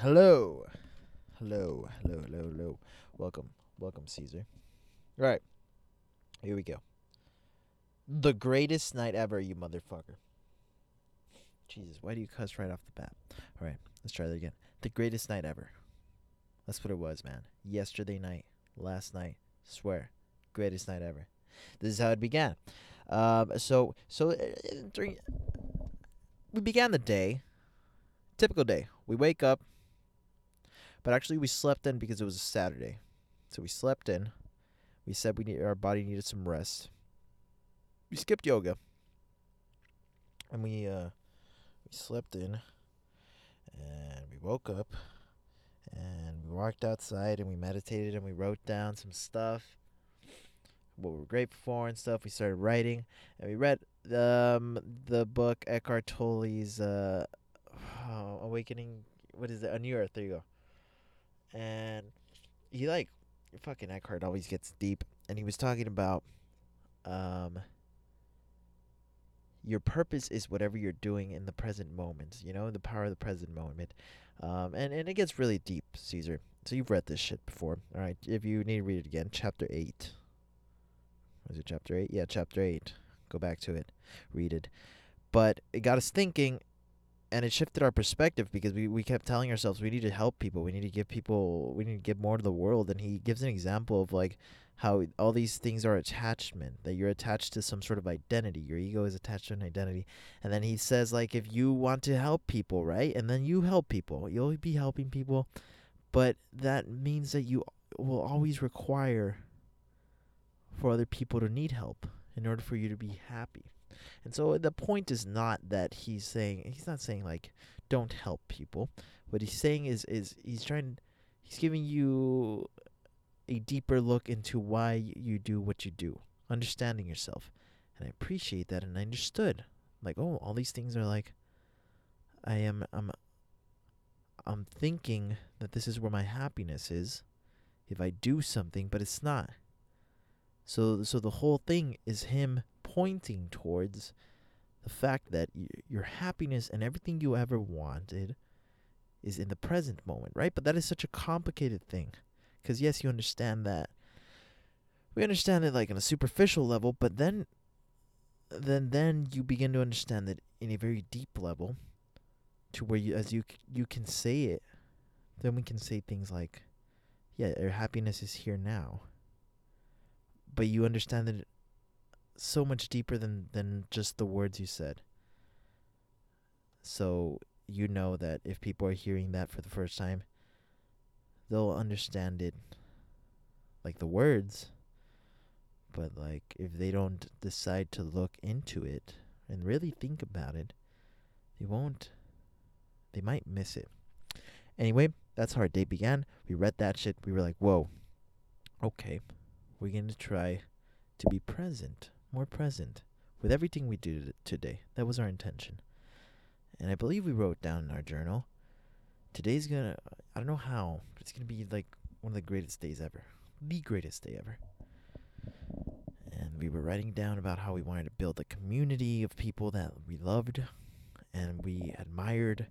Hello. Hello. Hello. Hello. Hello. Welcome. Welcome, Caesar. Right. Here we go. The greatest night ever, you motherfucker. Jesus, why do you cuss right off the bat? All right, let's try that again. The greatest night ever. That's what it was, man. Yesterday night, last night, swear, greatest night ever. This is how it began. Um, so, so uh, we began the day, typical day. We wake up, but actually we slept in because it was a Saturday. So we slept in. We said we need our body needed some rest. We skipped yoga, and we uh, we slept in, and we woke up, and we walked outside, and we meditated, and we wrote down some stuff, what we were grateful for and stuff. We started writing, and we read um the book Eckhart Tolle's uh, Awakening. What is it? A New Earth. There you go. And he like fucking Eckhart always gets deep, and he was talking about um your purpose is whatever you're doing in the present moment. You know, the power of the present moment. Um, and and it gets really deep, Caesar. So you've read this shit before, all right? If you need to read it again, chapter eight. Was it chapter eight? Yeah, chapter eight. Go back to it, read it. But it got us thinking, and it shifted our perspective because we, we kept telling ourselves we need to help people, we need to give people, we need to give more to the world. And he gives an example of like how all these things are attachment that you're attached to some sort of identity. Your ego is attached to an identity. And then he says like if you want to help people right? And then you help people. You'll be helping people. But that means that you will always require for other people to need help in order for you to be happy and so the point is not that he's saying he's not saying like don't help people what he's saying is is he's trying he's giving you a deeper look into why you do what you do, understanding yourself. And I appreciate that and I understood. Like, oh, all these things are like I am I'm I'm thinking that this is where my happiness is if I do something, but it's not. So so the whole thing is him pointing towards the fact that y- your happiness and everything you ever wanted is in the present moment, right? But that is such a complicated thing. Because yes, you understand that. We understand it like on a superficial level, but then, then then you begin to understand that in a very deep level, to where you as you you can say it, then we can say things like, yeah, your happiness is here now. But you understand that so much deeper than than just the words you said. So you know that if people are hearing that for the first time, they'll understand it like the words. But like if they don't decide to look into it and really think about it they won't they might miss it. Anyway that's how our day began. We read that shit. We were like whoa okay we're going to try to be present more present with everything we do today. That was our intention. And i believe we wrote down in our journal today's gonna i don't know how but it's gonna be like one of the greatest days ever. The greatest day ever. And we were writing down about how we wanted to build a community of people that we loved and we admired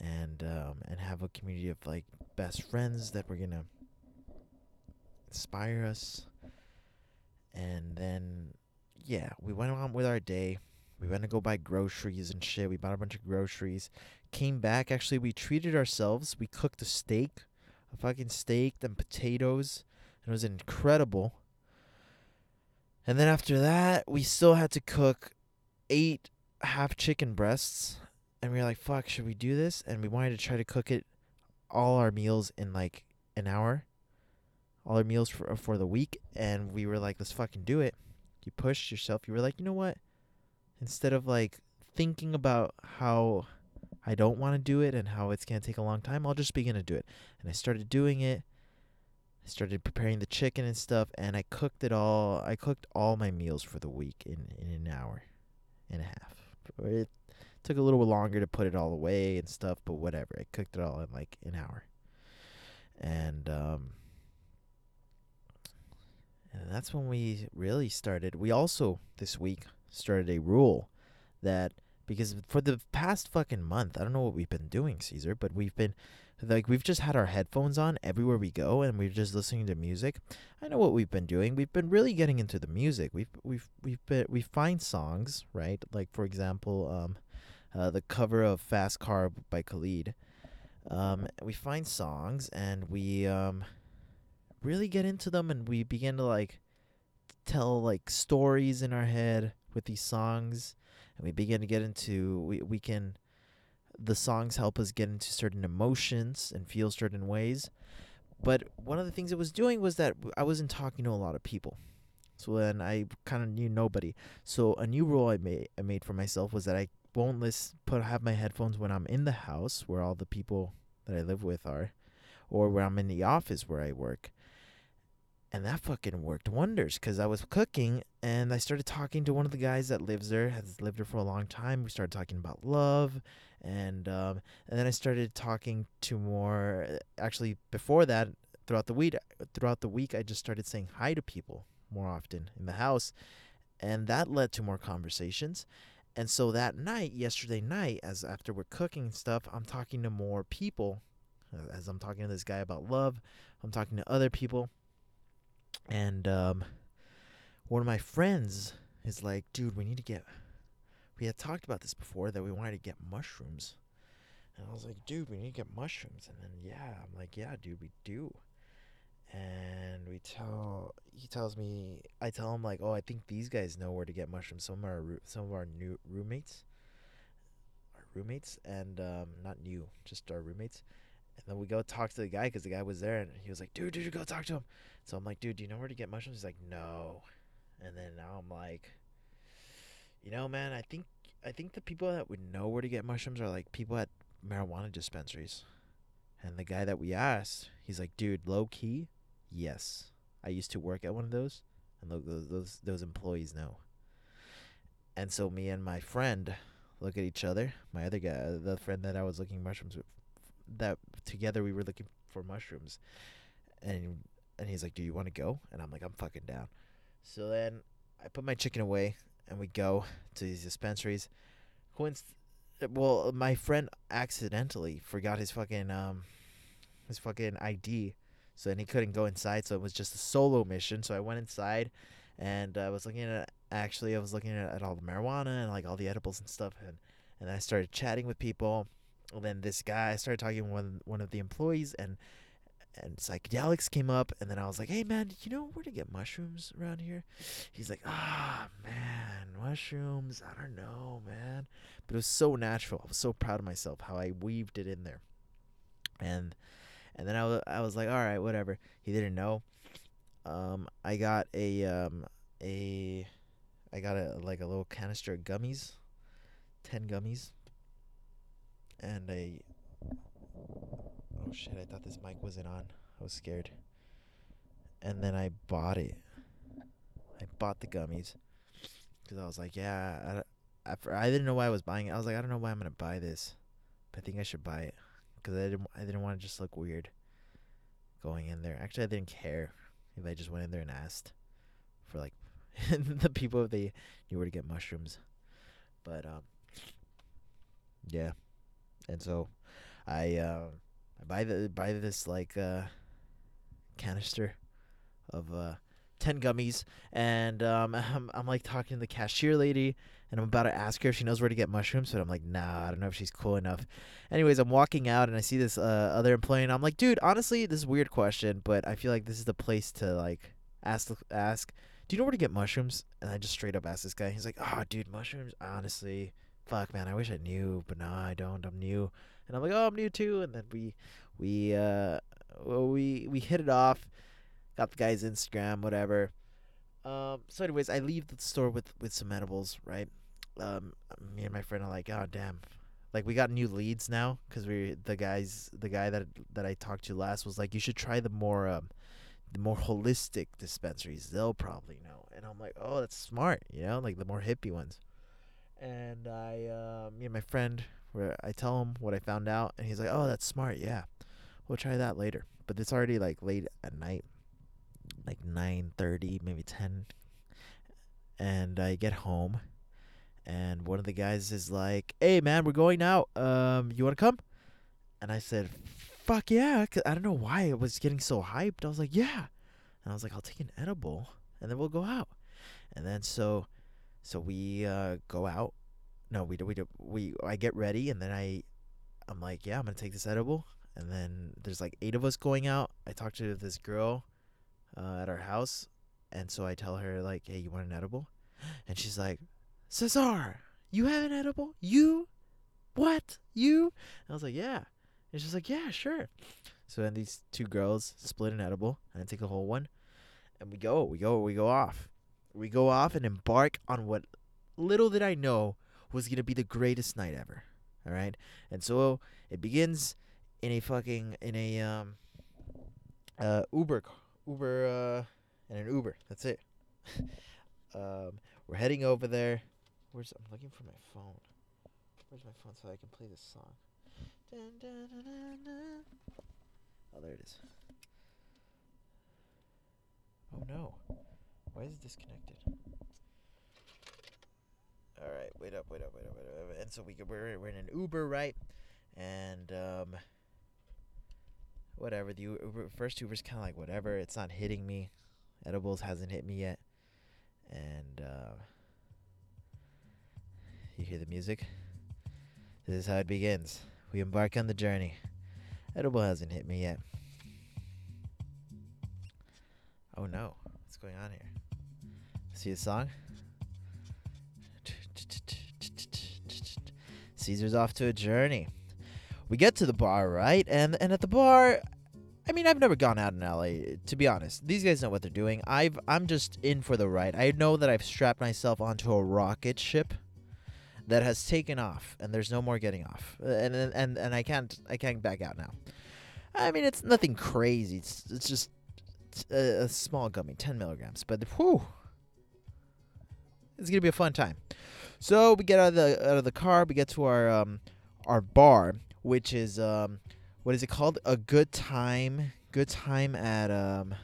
and um, and have a community of like best friends that were gonna inspire us. And then yeah we went on with our day we went to go buy groceries and shit we bought a bunch of groceries came back. Actually, we treated ourselves. We cooked a steak, a fucking steak, and potatoes. It was incredible. And then after that, we still had to cook eight half chicken breasts. And we were like, fuck, should we do this? And we wanted to try to cook it all our meals in like an hour. All our meals for for the week. And we were like, let's fucking do it. You pushed yourself. You were like, you know what? Instead of like thinking about how I don't want to do it and how it's going to take a long time, I'll just begin to do it. And I started doing it. I started preparing the chicken and stuff, and I cooked it all. I cooked all my meals for the week in, in an hour and a half. It took a little longer to put it all away and stuff, but whatever. I cooked it all in like an hour. And, um, and that's when we really started. We also, this week, started a rule that because for the past fucking month, I don't know what we've been doing, Caesar, but we've been like we've just had our headphones on everywhere we go and we're just listening to music. I know what we've been doing. We've been really getting into the music. We've we've we've been we find songs, right? Like for example, um uh, the cover of Fast Car by Khalid. Um we find songs and we um really get into them and we begin to like tell like stories in our head with these songs and we begin to get into we we can the songs help us get into certain emotions and feel certain ways. But one of the things it was doing was that I wasn't talking to a lot of people. So then I kind of knew nobody. So a new rule I made I made for myself was that I won't list put have my headphones when I'm in the house where all the people that I live with are, or where I'm in the office where I work. And that fucking worked wonders because I was cooking and I started talking to one of the guys that lives there, has lived there for a long time. We started talking about love and um, and then I started talking to more. Actually, before that, throughout the week, throughout the week, I just started saying hi to people more often in the house, and that led to more conversations. And so that night, yesterday night, as after we're cooking stuff, I'm talking to more people. As I'm talking to this guy about love, I'm talking to other people, and um, one of my friends is like, "Dude, we need to get we had talked about this before that we wanted to get mushrooms. And I was like, dude, we need to get mushrooms. And then, yeah, I'm like, yeah, dude, we do. And we tell, he tells me, I tell him like, oh, I think these guys know where to get mushrooms. Some of our, some of our new roommates, our roommates, and um, not new, just our roommates. And then we go talk to the guy because the guy was there, and he was like, dude, dude, go talk to him. So I'm like, dude, do you know where to get mushrooms? He's like, no. And then now I'm like, you know, man, I think I think the people that would know where to get mushrooms are like people at marijuana dispensaries. And the guy that we asked, he's like, "Dude, low key, yes. I used to work at one of those, and those those those employees know." And so me and my friend look at each other. My other guy, the friend that I was looking mushrooms with, that together we were looking for mushrooms, and and he's like, "Do you want to go?" And I'm like, "I'm fucking down." So then I put my chicken away and we go to these dispensaries. Coinc- well, my friend accidentally forgot his fucking um his fucking ID, so then he couldn't go inside. So it was just a solo mission. So I went inside, and I was looking at actually I was looking at, at all the marijuana and like all the edibles and stuff, and and I started chatting with people. And then this guy, I started talking with one one of the employees, and and psychedelics came up and then i was like hey man you know where to get mushrooms around here? He's like ah oh, man mushrooms i don't know man. But it was so natural. I was so proud of myself how i weaved it in there. And and then I I was like all right whatever. He didn't know. Um i got a um a i got a like a little canister of gummies 10 gummies and a oh shit, I thought this mic wasn't on. I was scared. And then I bought it. I bought the gummies because I was like, yeah. I, I, I didn't know why I was buying it. I was like, I don't know why I'm gonna buy this, but I think I should buy it because I didn't. I didn't want to just look weird going in there. Actually, I didn't care if I just went in there and asked for like the people if they knew where to get mushrooms. But um, yeah, and so I uh, I buy the buy this like uh, canister of uh, ten gummies, and um, I'm I'm like talking to the cashier lady, and I'm about to ask her if she knows where to get mushrooms, but I'm like, nah, I don't know if she's cool enough. Anyways, I'm walking out and I see this uh, other employee, and I'm like, dude, honestly, this is a weird question, but I feel like this is the place to like ask ask. Do you know where to get mushrooms? And I just straight up asked this guy. He's like, oh, dude, mushrooms. Honestly, fuck, man, I wish I knew, but no, I don't. I'm new and I'm like, oh, I'm new too. And then we we uh well, we we hit it off, got the guy's Instagram, whatever. Um, so anyways, I leave the store with with some edibles, right? Um, me and my friend are like, oh damn, like we got new leads now because we the guys the guy that that I talked to last was like, you should try the more um the more holistic dispensaries. They'll probably know. And I'm like, oh, that's smart, you know, like the more hippie ones. And I, uh, me and my friend where I tell him what I found out, and he's like, "Oh, that's smart. Yeah, we'll try that later." But it's already like late at night, like nine thirty, maybe ten, and I get home, and one of the guys is like, "Hey man, we're going out. Um, you want to come?" And I said, "Fuck yeah!" I don't know why I was getting so hyped. I was like, "Yeah," and I was like, "I'll take an edible, and then we'll go out." And then so, so we uh go out. No, we do. We do. We I get ready, and then I, I'm like, "Yeah, I'm gonna take this edible." And then there's like eight of us going out. I talked to this girl uh, at our house, and so I tell her like, "Hey, you want an edible?" And she's like, "Cesar, you have an edible? You? What? You?" And I was like, "Yeah." And she's like, "Yeah, sure." So then these two girls split an edible, and I take the whole one, and we go, we go, we go off, we go off and embark on what little did I know was gonna be the greatest night ever. All right, and so it begins in a fucking in a um uh Uber Uber uh in an Uber. That's it. um we're heading over there. Where's I'm looking for my phone. Where's my phone so I can play this song? Dun, dun, dun. Oh, there it is. Oh no. Why is it disconnected? All right, wait up, wait up, wait up, wait up. And so we go- we're we're in an Uber, right? And um whatever. The Uber, first Uber's kind of like whatever. It's not hitting me. Edibles hasn't hit me yet. And uh, you hear the music. This is how it begins. We embark on the journey. Edible hasn't hit me yet. Oh no, what's going on here? See the song? Caesar's off to a journey. We get to the bar, right? And and at the bar, I mean, I've never gone out in LA. To be honest, these guys know what they're doing. I've I'm just in for the ride. I know that I've strapped myself onto a rocket ship that has taken off, and there's no more getting off. And and and, and I can't I can't back out now. I mean, it's nothing crazy. It's it's just a, a small gummy, ten milligrams. But whew, it's gonna be a fun time. So we get out of the out of the car. We get to our um our bar, which is um what is it called? A good time. Good time at um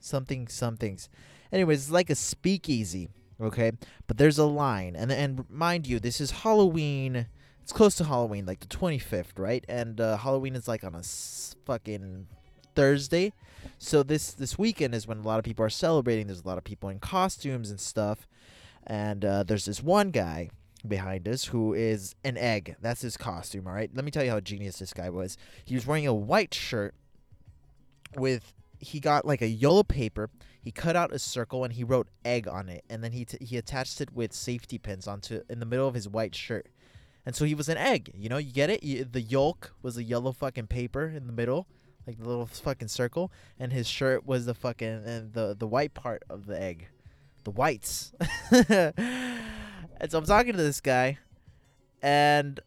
something somethings. Anyways, it's like a speakeasy, okay? But there's a line, and and mind you, this is Halloween. It's close to Halloween, like the 25th, right? And uh, Halloween is like on a s- fucking Thursday. So this this weekend is when a lot of people are celebrating. There's a lot of people in costumes and stuff. And uh, there's this one guy behind us who is an egg. That's his costume, all right? Let me tell you how genius this guy was. He was wearing a white shirt with he got like a yellow paper. He cut out a circle and he wrote egg on it and then he t- he attached it with safety pins onto in the middle of his white shirt. And so he was an egg, you know? You get it? You, the yolk was a yellow fucking paper in the middle, like the little fucking circle, and his shirt was the fucking and the the white part of the egg. The whites. and so I'm talking to this guy and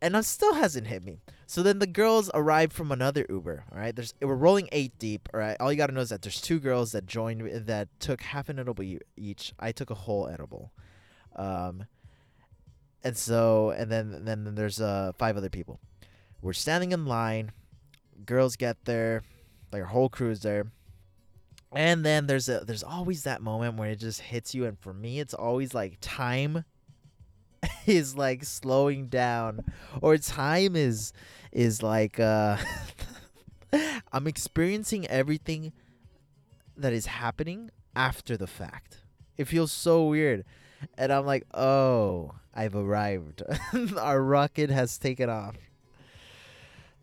and it still hasn't hit me. So then the girls arrive from another Uber. All right, there's we're rolling eight deep. All right, all you gotta know is that there's two girls that joined that took half an edible each. I took a whole edible, um, and so and then then then there's uh five other people. We're standing in line. Girls get there, like our whole crew's there. And then there's a there's always that moment where it just hits you, and for me, it's always like time is like slowing down, or time is is like uh I'm experiencing everything that is happening after the fact. It feels so weird. And I'm like, oh, I've arrived. Our rocket has taken off.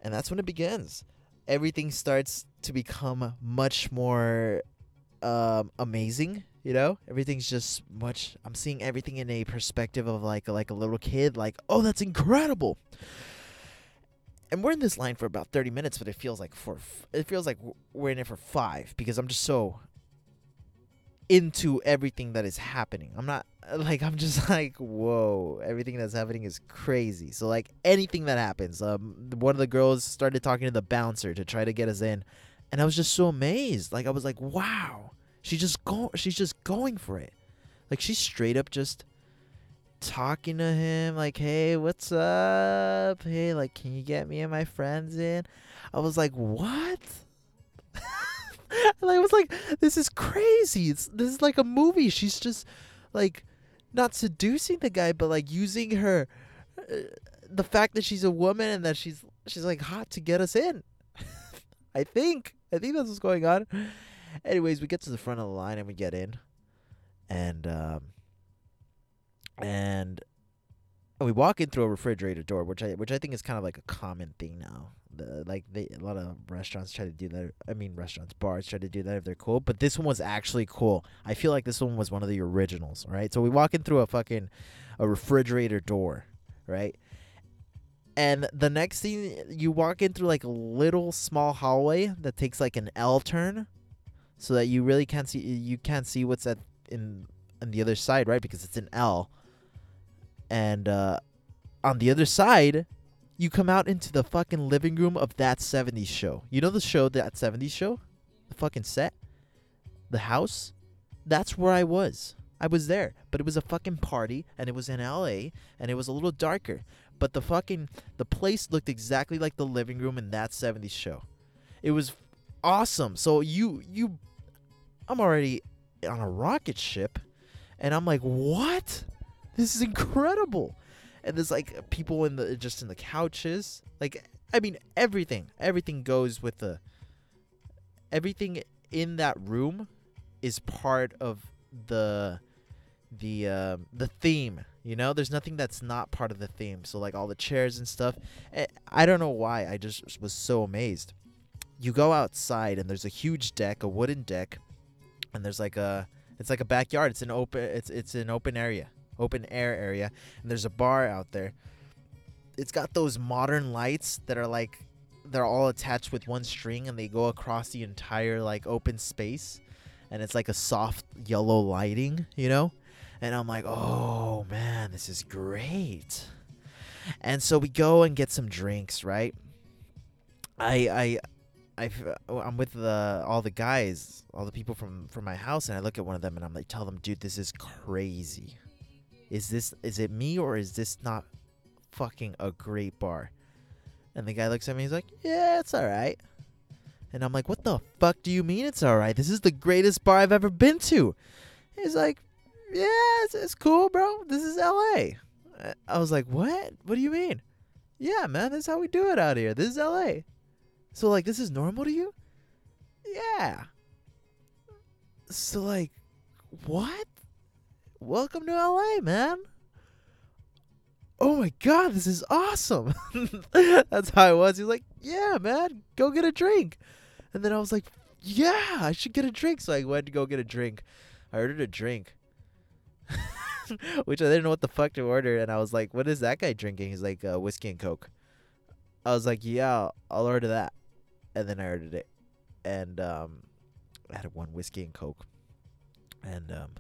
And that's when it begins. Everything starts to become much more um, amazing. You know, everything's just much. I'm seeing everything in a perspective of like like a little kid. Like, oh, that's incredible. And we're in this line for about 30 minutes, but it feels like for it feels like we're in it for five because I'm just so into everything that is happening. I'm not like I'm just like whoa, everything that's happening is crazy. So like anything that happens, um, one of the girls started talking to the bouncer to try to get us in, and I was just so amazed. Like I was like, wow, she just go, she's just going for it. Like she's straight up just talking to him like hey what's up hey like can you get me and my friends in i was like what and i was like this is crazy it's this is like a movie she's just like not seducing the guy, but like using her, uh, the fact that she's a woman and that she's she's like hot to get us in. I think I think that's what's going on. Anyways, we get to the front of the line and we get in, and um, and we walk in through a refrigerator door, which I which I think is kind of like a common thing now. Like they a lot of restaurants try to do that. I mean, restaurants, bars try to do that if they're cool. But this one was actually cool. I feel like this one was one of the originals, right? So we walk in through a fucking a refrigerator door, right? And the next thing you walk in through like a little small hallway that takes like an L turn, so that you really can't see you can't see what's at in on the other side, right? Because it's an L. And uh, on the other side, you come out into the fucking living room of that 70s show. You know the show, that 70s show? The fucking set? The house? That's where I was. I was there, but it was a fucking party and it was in LA and it was a little darker. But the fucking the place looked exactly like the living room in that 70s show. It was awesome. So you you I'm already on a rocket ship and I'm like, "What? This is incredible." And there's like people in the just in the couches. Like I mean, everything. Everything goes with the everything in that room is part of the the um, the theme. You know, there's nothing that's not part of the theme. So like all the chairs and stuff. Eh, I don't know why. I just was so amazed. You go outside and there's a huge deck, a wooden deck, and there's like a it's like a backyard. It's an open it's it's an open area, open air area, and there's a bar out there. It's got those modern lights that are like they're all attached with one string and they go across the entire like open space and it's like a soft yellow lighting, you know? And I'm like, "Oh, man, this is great." And so we go and get some drinks, right? I I I oh, I'm with the all the guys, all the people from from my house and I look at one of them and I'm like, "Tell them, dude, this is crazy. Is this is it me or is this not fucking a great bar?" And the guy looks at me, he's like, "Yeah, it's all right." And I'm like, "What the fuck do you mean it's all right? This is the greatest bar I've ever been to." He's like, "Yeah, it's, it's cool, bro. This is LA." I was like, "What? What do you mean?" "Yeah, man, this is how we do it out here. This is LA." So like, this is normal to you? Yeah. So like, what? Welcome to LA, man. Oh my god, this is awesome. That's how I was. He's like, "Yeah, man, go get a drink." And then I was like, "Yeah, I should get a drink." So I went to go get a drink. I ordered a drink. Which I didn't know what the fuck to order and I was like, "What is that guy drinking?" He's like, uh, "Whiskey and Coke." I was like, "Yeah, I'll order that." And then I ordered it. And um I had one whiskey and Coke. And um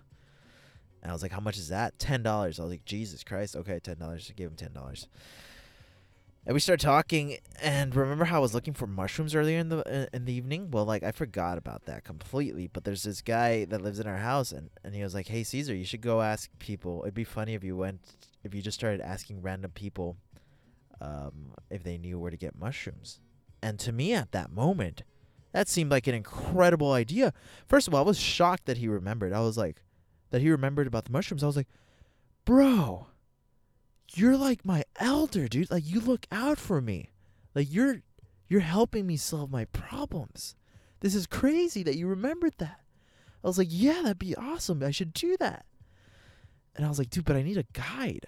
and I was like, "How much is that?" Ten dollars. I was like, "Jesus Christ!" Okay, ten dollars. I gave him ten dollars. And we started talking, and remember how I was looking for mushrooms earlier in the in the evening? Well, like I forgot about that completely. But there's this guy that lives in our house, and and he was like, "Hey, Caesar, you should go ask people. It'd be funny if you went, if you just started asking random people, um, if they knew where to get mushrooms." And to me, at that moment, that seemed like an incredible idea. First of all, I was shocked that he remembered. I was like, that he remembered about the mushrooms. I was like, bro, you're like my elder, dude. Like you look out for me. Like you're you're helping me solve my problems. This is crazy that you remembered that. I was like, yeah, that'd be awesome. I should do that. And I was like, dude, but I need a guide.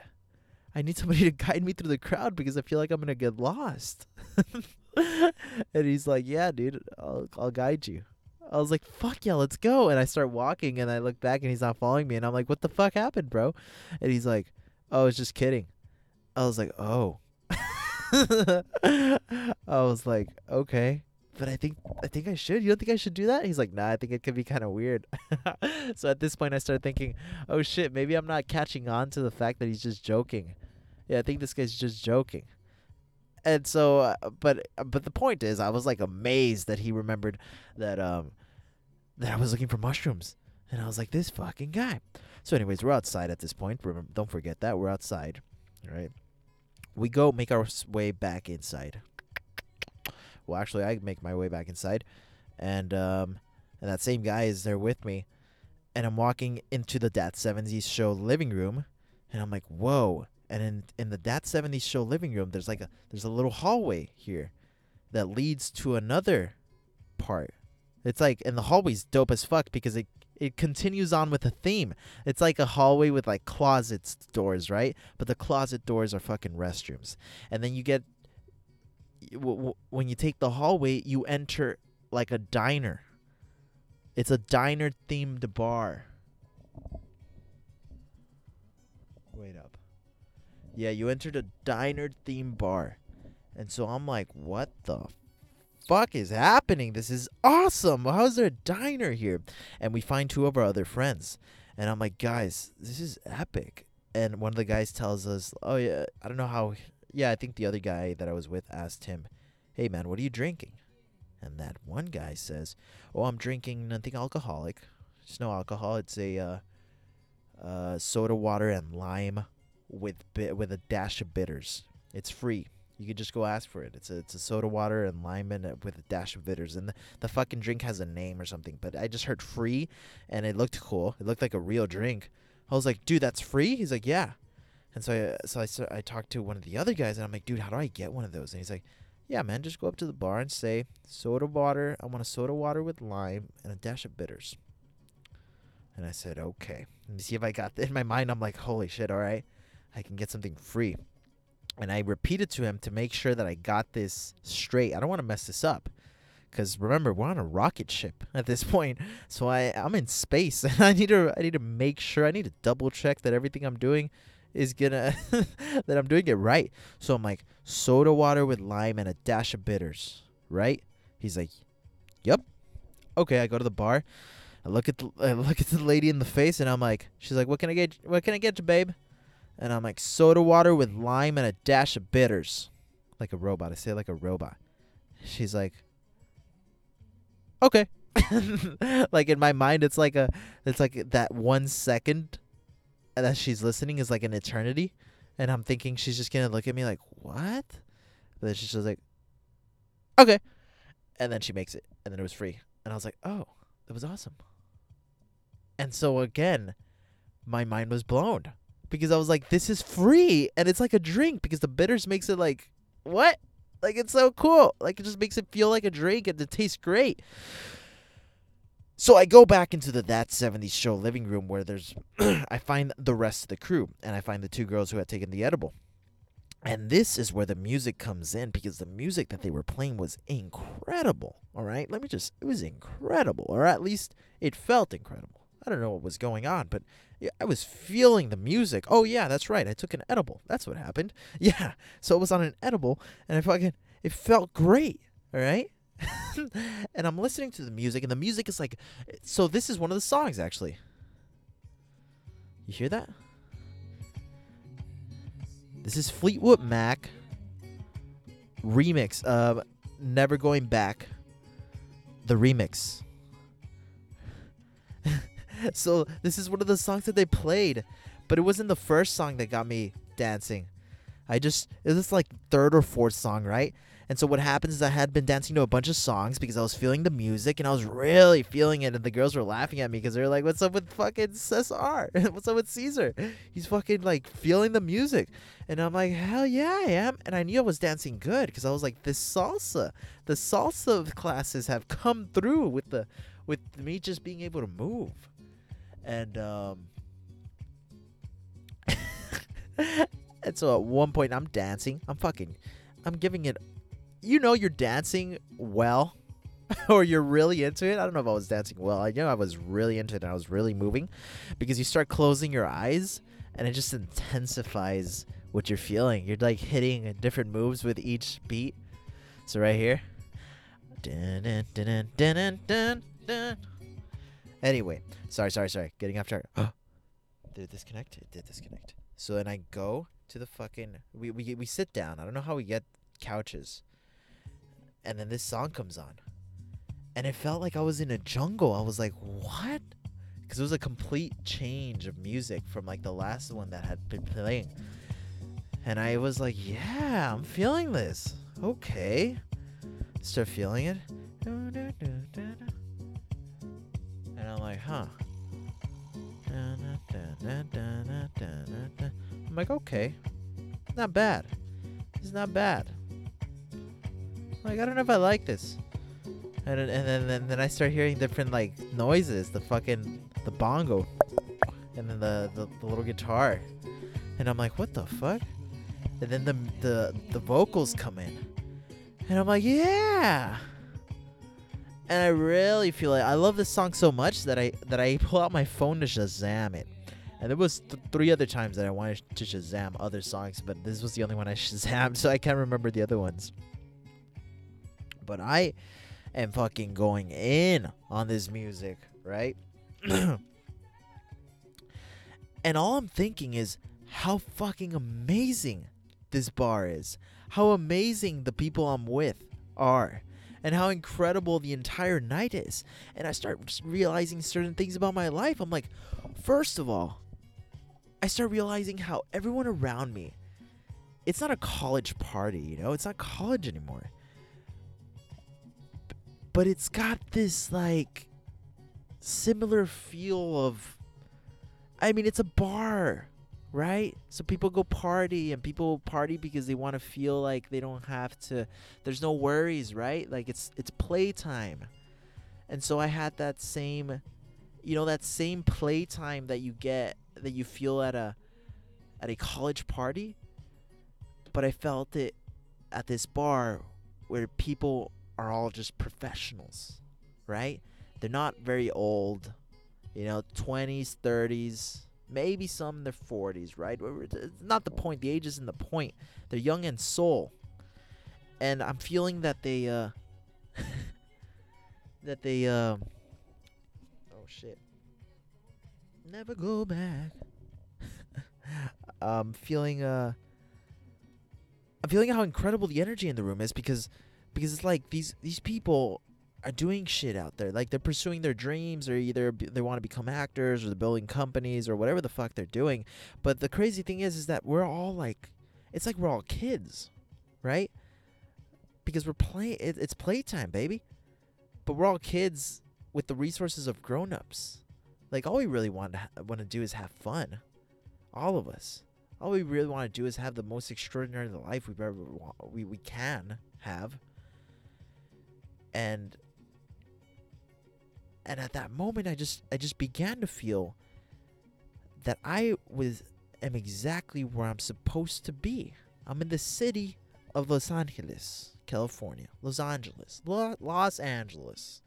I need somebody to guide me through the crowd because I feel like I'm gonna get lost. and he's like, yeah, dude, I'll I'll guide you. I was like, fuck yeah, let's go. And I start walking and I look back and he's not following me. And I'm like, what the fuck happened, bro? And he's like, oh, I was just kidding. I was like, oh. I was like, okay. But I think I think I should. You don't think I should do that? He's like, nah, I think it could be kind of weird. so at this point, I started thinking, oh shit, maybe I'm not catching on to the fact that he's just joking. Yeah, I think this guy's just joking. And so, uh, but but the point is, I was like amazed that he remembered that um that I was looking for mushrooms, and I was like, this fucking guy. So, anyways, we're outside at this point. Remember, don't forget that we're outside, right? We go make our way back inside. Well, actually, I make my way back inside, and um, and that same guy is there with me, and I'm walking into the That 70s show living room, and I'm like, whoa. And in in the that 70s show living room, there's like a there's a little hallway here that leads to another part. It's like and the hallway's dope as fuck because it it continues on with a theme. It's like a hallway with like closets doors, right? But the closet doors are fucking restrooms. And then you get w- w- when you take the hallway, you enter like a diner. It's a diner themed bar. Wait up. Yeah, you entered a diner themed bar. And so I'm like, what the fuck is happening? This is awesome. How's there a diner here? And we find two of our other friends. And I'm like, guys, this is epic. And one of the guys tells us, oh, yeah, I don't know how. Yeah, I think the other guy that I was with asked him, hey, man, what are you drinking? And that one guy says, oh, I'm drinking nothing alcoholic. It's no alcohol. It's a uh, uh, soda water and lime with with a dash of bitters. It's free. You could just go ask for it. It's a it's a soda water and lime and with a dash of bitters. And the, the fucking drink has a name or something. But I just heard free, and it looked cool. It looked like a real drink. I was like, dude, that's free. He's like, yeah. And so I so I I talked to one of the other guys, and I'm like, dude, how do I get one of those? And he's like, yeah, man, just go up to the bar and say soda water. I want a soda water with lime and a dash of bitters. And I said, okay. And see if I got in my mind. I'm like, holy shit, all right, I can get something free. And I repeated to him to make sure that I got this straight. I don't want to mess this up. Cause remember we're on a rocket ship at this point, so I I'm in space and I need to I need to make sure I need to double check that everything I'm doing is gonna that I'm doing it right. So I'm like soda water with lime and a dash of bitters, right? He's like, "Yep." Okay, I go to the bar. I look at the I look at the lady in the face and I'm like, she's like, "What can I get? What can I get you, babe?" And I'm like, "Soda water with lime and a dash of bitters." Like a robot. I say like a robot. She's like, "Okay." like in my mind it's like a it's like that 1 second that she's listening is like an eternity and I'm thinking she's just going to look at me like, "What?" But then she's just like, "Okay." And then she makes it and then it was free. And I was like, "Oh, that was awesome." And so again, my mind was blown because I was like, "This is free and it's like a drink because the bitters makes it like what? Like it's so cool. Like it just makes it feel like a drink and it tastes great." So I go back into the That 70s Show living room where there's I find the rest of the crew and I find the two girls who had taken the edible. And this is where the music comes in because the music that they were playing was incredible. All right? Let me just it was incredible. Or at least it felt incredible. I don't know what was going on, but I was feeling the music. Oh yeah, that's right. I took an edible. That's what happened. Yeah. So it was on an edible and I fucking it felt great. All right? and I'm listening to the music, and the music is like, so this is one of the songs actually. You hear that? This is Fleetwood Mac remix of Never Going Back, the remix. so this is one of the songs that they played, but it wasn't the first song that got me dancing. I just it was like third or fourth song, right? And so what happens is I had been dancing to a bunch of songs because I was feeling the music and I was really feeling it, and the girls were laughing at me because they're like, "What's up with fucking Cesar? What's up with Caesar? He's fucking like feeling the music." And I'm like, "Hell yeah, I am!" And I knew I was dancing good because I was like, "This salsa, the salsa classes have come through with the with me just being able to move." And um, and so at one point I'm dancing. I'm fucking, I'm giving it. You know, you're dancing well, or you're really into it. I don't know if I was dancing well. I know I was really into it. and I was really moving, because you start closing your eyes, and it just intensifies what you're feeling. You're like hitting different moves with each beat. So right here. Dun, dun, dun, Anyway, sorry, sorry, sorry. Getting off track. did it disconnect? It did disconnect. So then I go to the fucking we, we we sit down. I don't know how we get couches. And then this song comes on. And it felt like I was in a jungle. I was like, "What?" Cuz it was a complete change of music from like the last one that had been playing. And I was like, "Yeah, I'm feeling this." Okay. Start feeling it. And I'm like, "Huh. I'm like, okay, not bad. It's not bad. Like I don't know if I like this. And then- and then, then then I start hearing different like noises, the fucking the bongo, and then the, the the little guitar, and I'm like, what the fuck? And then the the the vocals come in, and I'm like, yeah. And I really feel like I love this song so much that I that I pull out my phone to Shazam it. And there was th- three other times that I wanted to Shazam other songs, but this was the only one I Shazammed, so I can't remember the other ones. But I am fucking going in on this music, right? and all I'm thinking is how fucking amazing this bar is. How amazing the people I'm with are. And how incredible the entire night is. And I start realizing certain things about my life. I'm like, first of all, I start realizing how everyone around me, it's not a college party, you know? It's not college anymore but it's got this like similar feel of I mean it's a bar, right? So people go party and people party because they want to feel like they don't have to there's no worries, right? Like it's it's playtime. And so I had that same you know that same playtime that you get that you feel at a at a college party, but I felt it at this bar where people are all just professionals, right? They're not very old, you know, 20s, 30s, maybe some in their 40s, right? It's not the point. The age isn't the point. They're young in soul. And I'm feeling that they, uh, that they, um, oh shit. Never go back. um, feeling, uh, I'm feeling how incredible the energy in the room is because because it's like these these people are doing shit out there. Like they're pursuing their dreams or either they want to become actors or they're building companies or whatever the fuck they're doing. But the crazy thing is is that we're all like it's like we're all kids right? Because we're playing it, it's playtime baby. But we're all kids with the resources of grown-ups. Like all we really want to want to do is have fun. All of us. All we really want to do is have the most extraordinary life we've ever we, we can have. And and at that moment i just i just began to feel that i was am exactly where i'm supposed to be. I'm in the city of los angeles california. Los angeles. Lo- los angeles.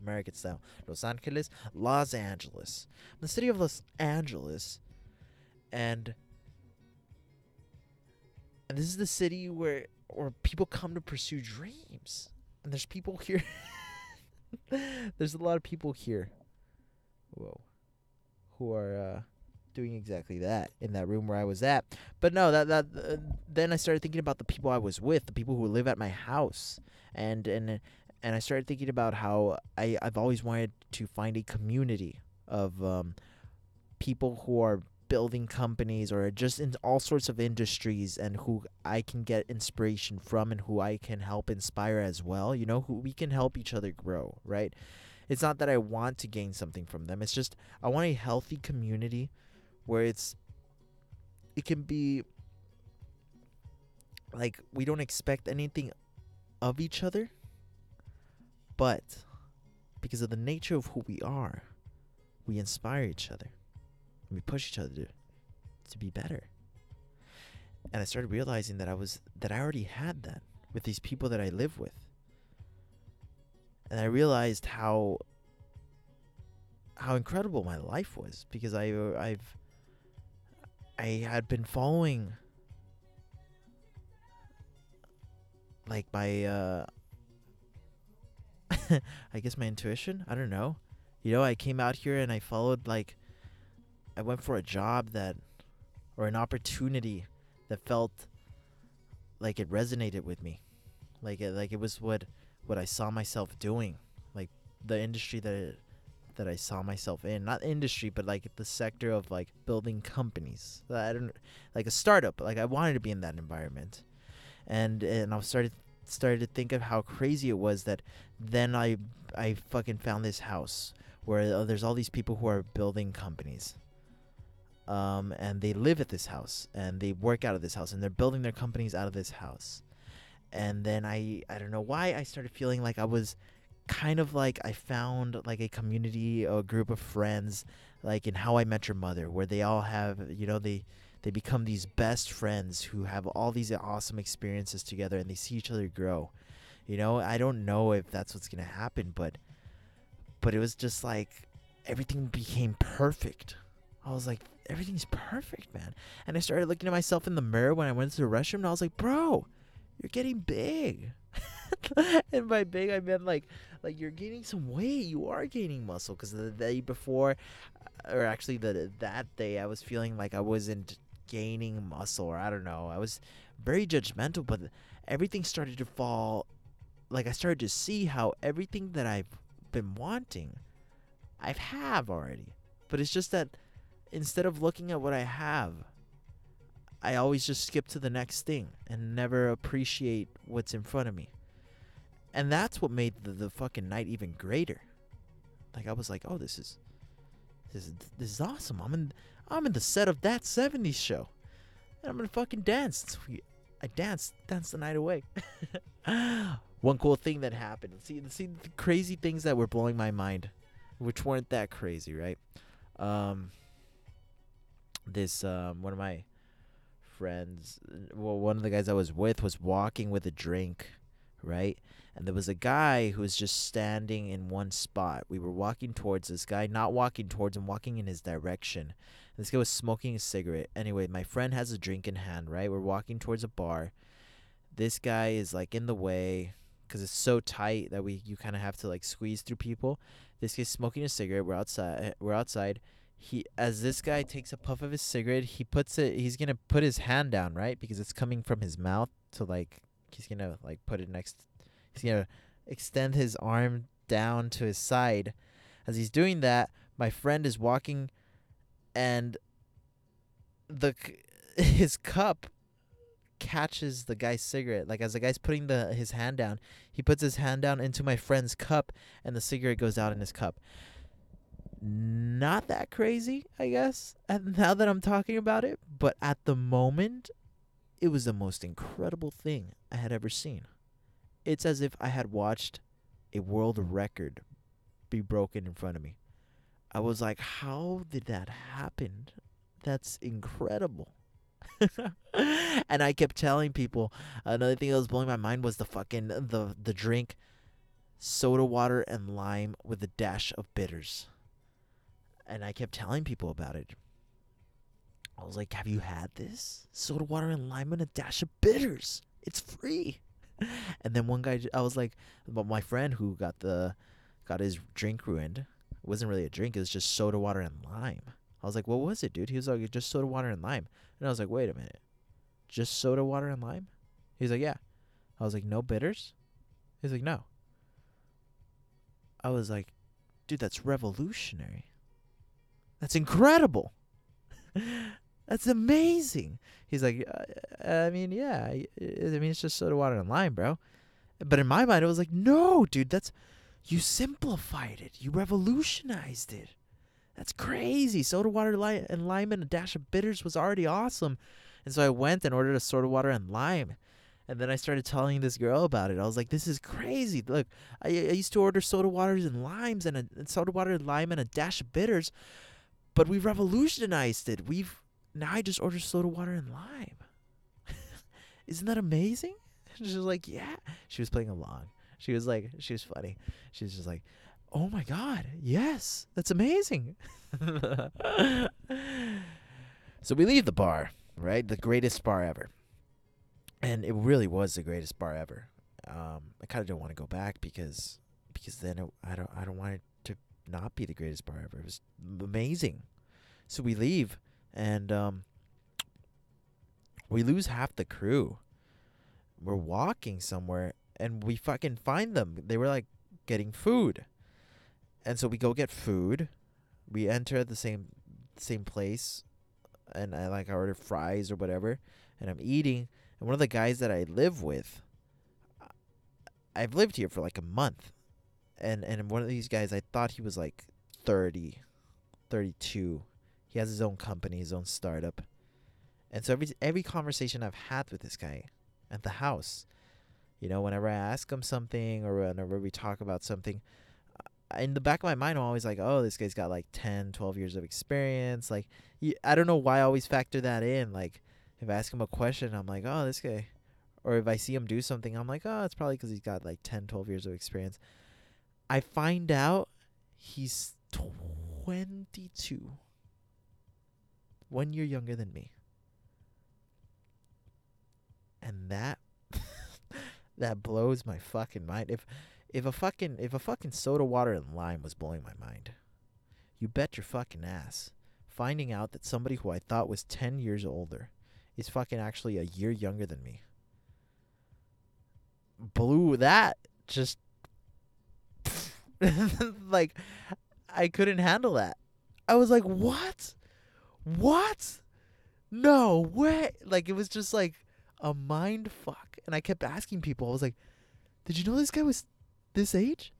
American style. Los angeles los angeles. The city of los angeles and and this is the city where where people come to pursue dreams. And there's people here there's a lot of people here. Whoa. Who are uh doing exactly that in that room where I was at. But no that that uh, then I started thinking about the people I was with the people who live at my house. And and and I started thinking about how I I've always wanted to find a community of um people who are building companies or just in all sorts of industries and who I can get inspiration from and who I can help inspire as well, you know, who we can help each other grow, right? It's not that I want to gain something from them. It's just I want a healthy community where it's it can be like we don't expect anything of each other, but because of the nature of who we are, we inspire each other we push each other to, to be better. And I started realizing that I was that I already had that with these people that I live with. And I realized how how incredible my life was because I I've I had been following like my uh I guess my intuition, I don't know. You know, I came out here and I followed like I went for a job that or an opportunity that felt like it resonated with me. Like it like it was what what I saw myself doing. Like the industry that it, that I saw myself in. Not industry, but like the sector of like building companies. I don't like a startup. Like I wanted to be in that environment. And and I started started to think of how crazy it was that then I I fucking found this house where uh, there's all these people who are building companies um, and they live at this house and they work out of this house and they're building their companies out of this house. And then I I don't know why I started feeling like I was kind of like I found like a community, a group of friends, like in How I Met Your Mother, where they all have you know they they become these best friends who have all these awesome experiences together and they see each other grow. You know, I don't know if that's what's gonna happen, but but it was just like everything became perfect. I was like, everything's perfect, man. And I started looking at myself in the mirror when I went to the restroom, and I was like, bro, you're getting big. and by big, I meant like, like you're gaining some weight. You are gaining muscle because the day before, uh, or actually the that day, I was feeling like I wasn't gaining muscle, or I don't know. I was very judgmental, but everything started to fall. Like I started to see how everything that I've been wanting, I've have already. But it's just that instead of looking at what I have, I always just skip to the next thing and never appreciate what's in front of me. And that's what made the, the fucking night even greater. Like I was like, "Oh, this is this is this is awesome. I'm in I'm in the set of that 70s show. And I'm to fucking dance." I danced, danced the night away. One cool thing that happened. See, see the crazy things that were blowing my mind, which weren't that crazy, right? Um, this um, one of my friends, well, one of the guys I was with was walking with a drink, right? And there was a guy who was just standing in one spot. We were walking towards this guy, not walking towards him, walking in his direction. And this guy was smoking a cigarette. Anyway, my friend has a drink in hand, right? We're walking towards a bar. This guy is like in the way because it's so tight that we you kind of have to like squeeze through people. This guy's smoking a cigarette. We're outside. We're outside he as this guy takes a puff of his cigarette, he puts it he's gonna put his hand down, right? Because it's coming from his mouth to like he's gonna like put it next he's gonna extend his arm down to his side. As he's doing that, my friend is walking and the his cup catches the guy's cigarette. Like as the guy's putting the his hand down, he puts his hand down into my friend's cup and the cigarette goes out in his cup not that crazy, I guess, now that I'm talking about it. But at the moment, it was the most incredible thing I had ever seen. It's as if I had watched a world record be broken in front of me. I was like, how did that happen? That's incredible. and I kept telling people another thing that was blowing my mind was the fucking the the drink soda water and lime with a dash of bitters and I kept telling people about it. I was like, "Have you had this soda water and lime and a dash of bitters? It's free." And then one guy, I was like, "But my friend who got the got his drink ruined. It wasn't really a drink. It was just soda water and lime." I was like, "What was it, dude?" He was like, "Just soda water and lime." And I was like, "Wait a minute, just soda water and lime?" He's like, "Yeah." I was like, "No bitters?" He's like, "No." I was like, "Dude, that's revolutionary." That's incredible. That's amazing. He's like, uh, I mean, yeah, I, mean, it's just soda water and lime, bro. But in my mind, it was like, no, dude, that's you simplified it. You revolutionized it. That's crazy. Soda water and lime and a dash of bitters was already awesome. And so I went and ordered a soda water and lime. And then I started telling this girl about it. I was like, "This is crazy! Look, I, I used to order soda waters and limes and a and soda water, and lime, and a dash of bitters but we've revolutionized it. We've now I just order soda water and lime. Isn't that amazing? She was like, yeah. She was playing along. She was like, she was funny. She was just like, oh my god, yes, that's amazing. so we leave the bar, right? The greatest bar ever, and it really was the greatest bar ever. Um, I kind of don't want to go back because because then it, I don't I don't want it not be the greatest bar ever. It was amazing. So we leave and um, we lose half the crew. We're walking somewhere and we fucking find them. They were like getting food. And so we go get food. We enter the same same place and I like I order fries or whatever and I'm eating and one of the guys that I live with I've lived here for like a month and and one of these guys I thought he was like 30 32 He has his own company, his own startup. And so every every conversation I've had with this guy at the house, you know, whenever I ask him something or whenever we talk about something, uh, in the back of my mind, I'm always like, oh, this guy's got like 10, 12 years of experience. Like, I don't know why I always factor that in. Like, if I ask him a question, I'm like, oh, this guy. Or if I see him do something, I'm like, oh, it's probably because he's got like 10, 12 years of experience. I find out he's 22. One year younger than me. And that that blows my fucking mind. If if a fucking if a fucking soda water and lime was blowing my mind, you bet your fucking ass. Finding out that somebody who I thought was ten years older is fucking actually a year younger than me. Blew that just like I couldn't handle that. I was like, "What? What? No way!" Like it was just like a mind fuck. And I kept asking people. I was like, "Did you know this guy was this age?"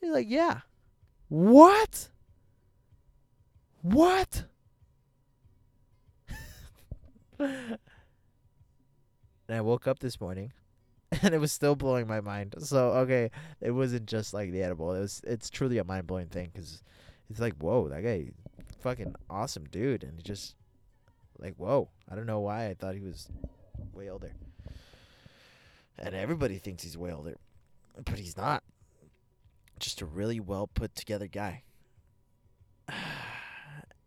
He's like, "Yeah." What? What? and I woke up this morning and it was still blowing my mind. So okay, it wasn't just like the edible. It was. It's truly a mind blowing thing because it's like, whoa, that guy, fucking awesome dude, and he just like, whoa. I don't know why I thought he was way older, and everybody thinks he's way older, but he's not. Just a really well put together guy.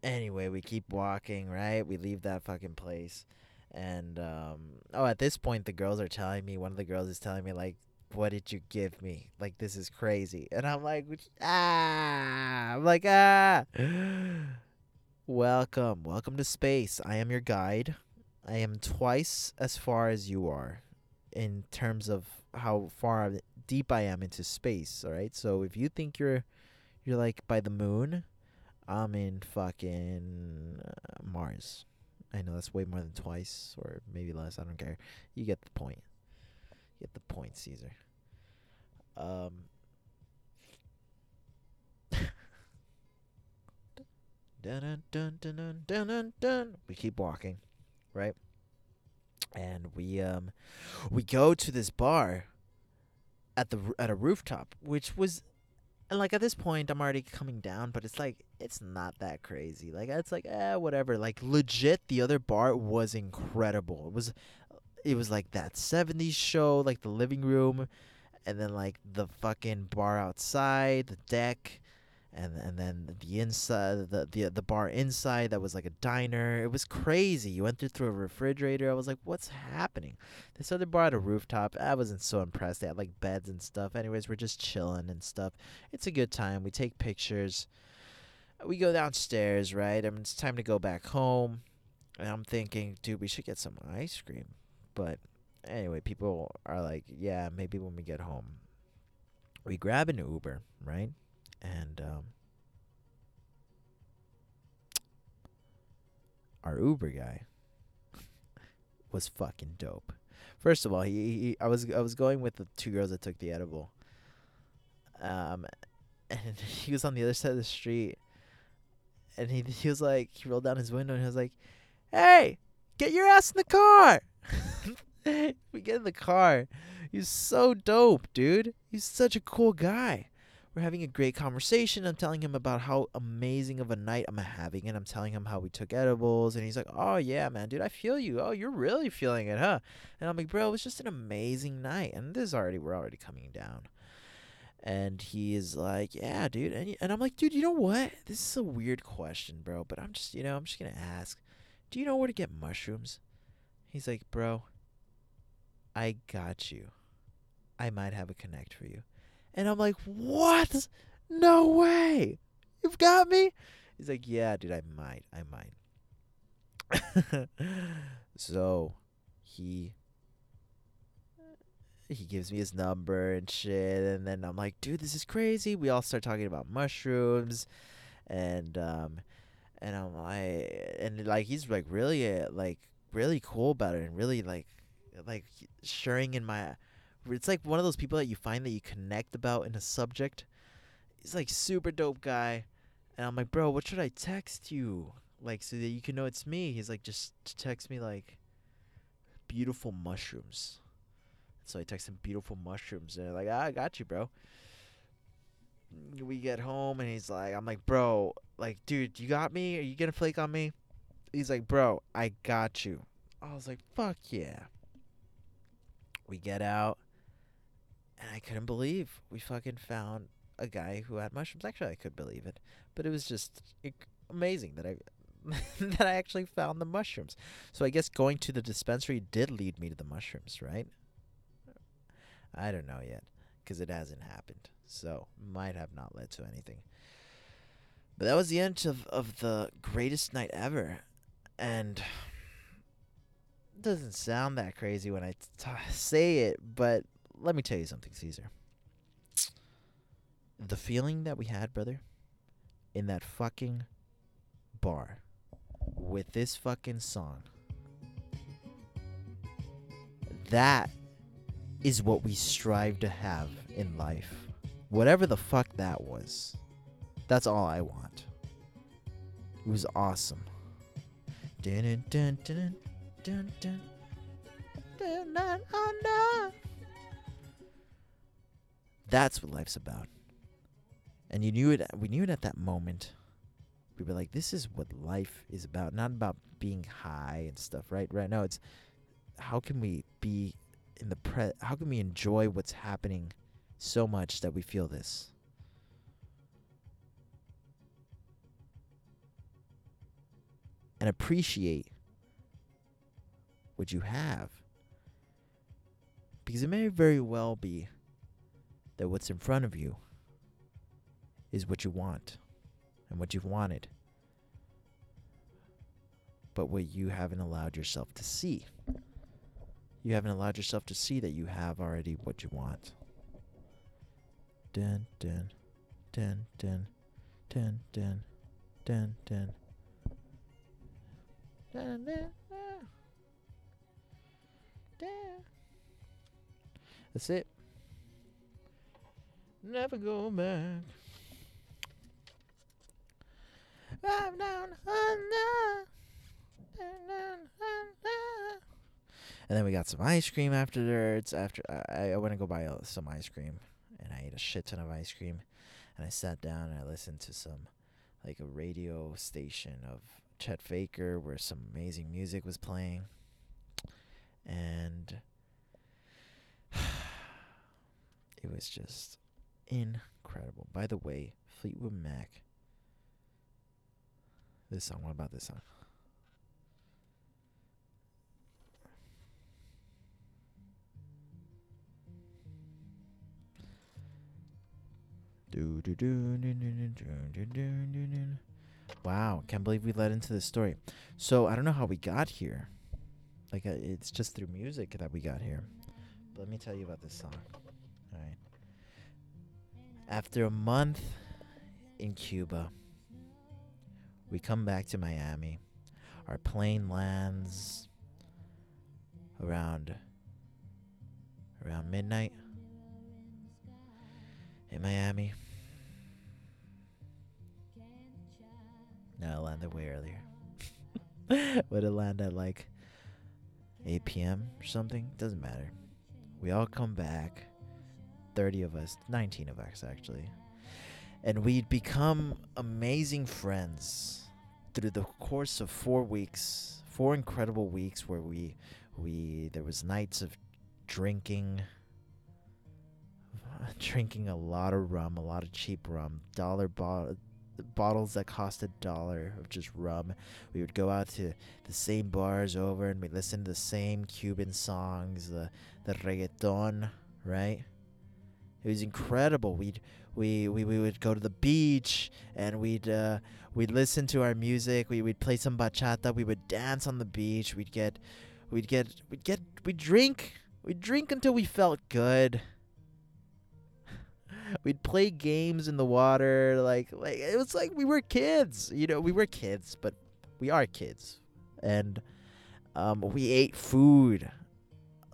anyway, we keep walking, right? We leave that fucking place and um oh at this point the girls are telling me one of the girls is telling me like what did you give me? Like this is crazy. And i'm like ah. I'm like ah. Welcome. Welcome to space. I am your guide. I am twice as far as you are in terms of how far deep i am into space all right? So if you think you're you're like by the moon i'm in fucking uh, mars I know that's way more than twice or maybe less. I don't care. You get the point. You get the point, Caesar. Um. dun, dun, dun, dun, dun, dun, dun. We keep walking, right? And we um we go to this bar at the at a rooftop, which was and like at this point i'm already coming down but it's like it's not that crazy. Like it's like eh whatever. Like legit the other bar was incredible. It was it was like that 70s show like the living room and then like the fucking bar outside the deck and and then the inside the, the the bar inside that was like a diner. It was crazy. You went through through a refrigerator. I was like what's happening? This other bar had a rooftop. I wasn't so impressed. They had like beds and stuff. Anyways we're just chilling and stuff. It's a good time. We take pictures. We go downstairs right? I mean, it's time to go back home. And i'm thinking dude we should get some ice cream. But anyway people are like yeah maybe when we get home. We grab an uber right and um, our Uber guy was fucking dope. First of all, he, he I was I was going with the two girls that took the edible. Um, and he was on the other side of the street, and he he was like he rolled down his window and he was like, "Hey, get your ass in the car." we get in the car. He's so dope, dude. He's such a cool guy. We're having a great conversation. I'm telling him about how amazing of a night I'm having, and I'm telling him how we took edibles, and he's like, "Oh yeah, man, dude, I feel you. Oh, you're really feeling it, huh?" And I'm like, "Bro, it was just an amazing night." And this is already we're already coming down. And he is like, "Yeah, dude," and and I'm like, "Dude, you know what? This is a weird question, bro, but I'm just, you know, I'm just gonna ask. Do you know where to get mushrooms?" He's like, "Bro, I got you. I might have a connect for you." And I'm like, what? No way. You've got me? He's like, yeah, dude, I might. I might. so he he gives me his number and shit and then I'm like, dude, this is crazy. We all start talking about mushrooms and um and I'm like and like he's like really like really cool about it and really like like sharing in my it's like one of those people that you find that you connect about in a subject. He's like super dope guy, And I'm like, bro, what should I text you? Like, so that you can know it's me. He's like, just text me, like, beautiful mushrooms. So I text him beautiful mushrooms. And like, ah, I got you, bro. We get home and he's like, I'm like, bro, like, dude, you got me? Are you gonna flake on me? He's like, bro, I got you. I was like, fuck yeah. We get out, and I couldn't believe we fucking found a guy who had mushrooms. Actually, I could believe it, but it was just amazing that I that I actually found the mushrooms. So I guess going to the dispensary did lead me to the mushrooms, right? I don't know yet because it hasn't happened. So might have not led to anything. But that was the end of, of the greatest night ever. And it doesn't sound that crazy when I say it, but let me tell you something, Caesar. The feeling that we had, brother, in that fucking bar with this fucking song. That is what we strive to have in life. Whatever the fuck that was. That's all I want. It was awesome. Dun, dun, dun, dun, dun, dun, That's what life's about. And you knew it we knew it at that moment. We were like, this is what life is about. Not about being high and stuff, right? Right now it's how can we be in the pre how can we enjoy what's happening so much that we feel this? And appreciate what you have. Because it may very well be that what's in front of you is what you want and what you've wanted, but what you haven't allowed yourself to see. You haven't allowed yourself to see that you have already what you want. Dun dun dun dun dun dun dun dun. Dun, dun, dun. That's it. Never go back. I'm down. And then we got some ice cream afterwards. After I, I went to go buy some ice cream, and I ate a shit ton of ice cream, and I sat down and I listened to some, like a radio station of Chet Faker where some amazing music was playing, and it was just incredible. By the way, Fleetwood Mac. This song, what about this song? Wow, can't believe we led into this story. So I don't know how we got here. Like uh, it's just through music that we got here. But let me tell you about this song. After a month in Cuba, we come back to Miami. Our plane lands around around midnight in Miami. No, it landed way earlier. Would it land at like 8 p.m. or something? Doesn't matter. We all come back. 30 of us, 19 of us actually. And we'd become amazing friends through the course of four weeks, four incredible weeks where we, we, there was nights of drinking, drinking a lot of rum, a lot of cheap rum, dollar bo- bottles that cost a dollar of just rum. We would go out to the same bars over and we listen to the same Cuban songs, the the reggaeton, right? It was incredible. We'd we, we, we would go to the beach and we'd uh, we'd listen to our music. We would play some bachata. We would dance on the beach. We'd get we'd get we'd get we'd drink. We'd drink until we felt good. We'd play games in the water, like like it was like we were kids. You know, we were kids, but we are kids, and um, we ate food,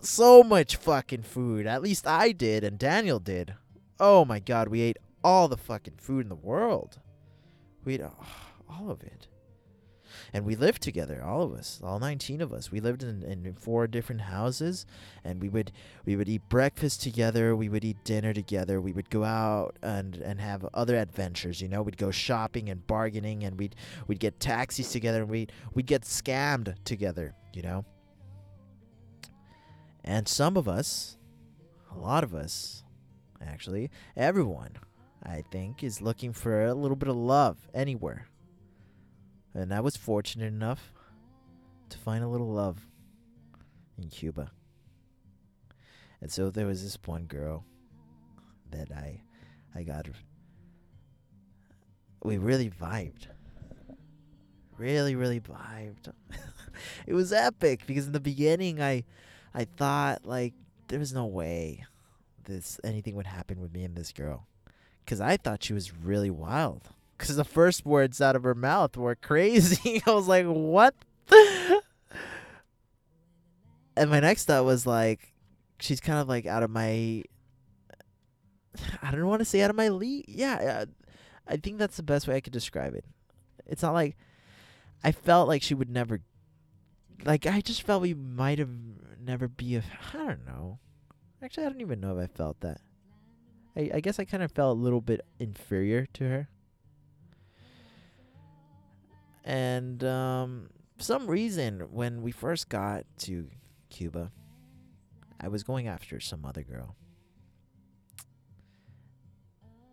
so much fucking food. At least I did, and Daniel did. Oh my god, we ate all the fucking food in the world. We'd all of it. And we lived together, all of us, all 19 of us. We lived in, in four different houses, and we would we would eat breakfast together. We would eat dinner together. We would go out and, and have other adventures. You know, we'd go shopping and bargaining, and we'd we'd get taxis together, and we we'd get scammed together. You know. And some of us, a lot of us, actually, everyone, I think, is looking for a little bit of love anywhere. And I was fortunate enough to find a little love in Cuba. And so there was this one girl that I I got we really vibed. Really, really vibed. it was epic because in the beginning I I thought like there was no way this anything would happen with me and this girl cuz I thought she was really wild because the first words out of her mouth were crazy. I was like, what? and my next thought was like, she's kind of like out of my. I don't want to say out of my league. Yeah, I think that's the best way I could describe it. It's not like I felt like she would never. Like I just felt we might have never be a. I don't know. Actually, I don't even know if I felt that. I I guess I kind of felt a little bit inferior to her. And um, for some reason, when we first got to Cuba, I was going after some other girl.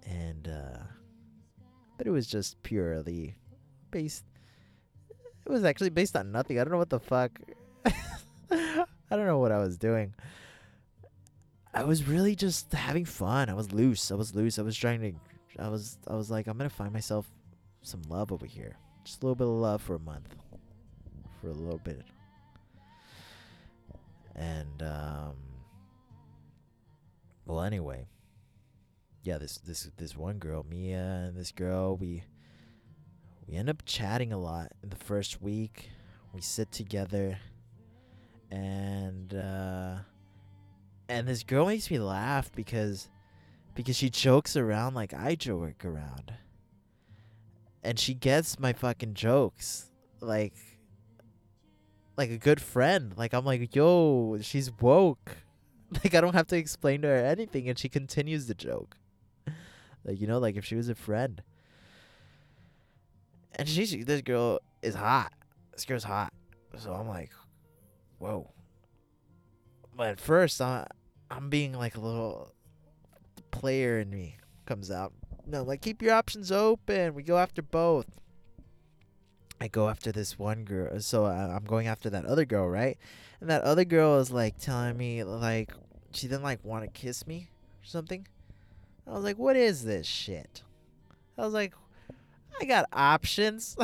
And, uh, but it was just purely based. It was actually based on nothing. I don't know what the fuck. I don't know what I was doing. I was really just having fun. I was loose. I was loose. I was trying to. I was. I was like, I'm gonna find myself some love over here. Just a little bit of love for a month. For a little bit. And um well anyway. Yeah, this this this one girl, Mia and this girl, we we end up chatting a lot in the first week. We sit together. And uh and this girl makes me laugh because because she jokes around like I joke around. And she gets my fucking jokes like like a good friend. Like i'm like yo she's woke. Like i don't have to explain to her anything and she continues the joke. Like you know like if she was a friend and she's this girl is hot this girl's hot so i'm like whoa but at first i i'm being like a little player in me comes out no, like keep your options open. We go after both. I go after this one girl, so I, I'm going after that other girl, right? And that other girl is like telling me like she didn't like want to kiss me or something. I was like, what is this shit? I was like, I got options.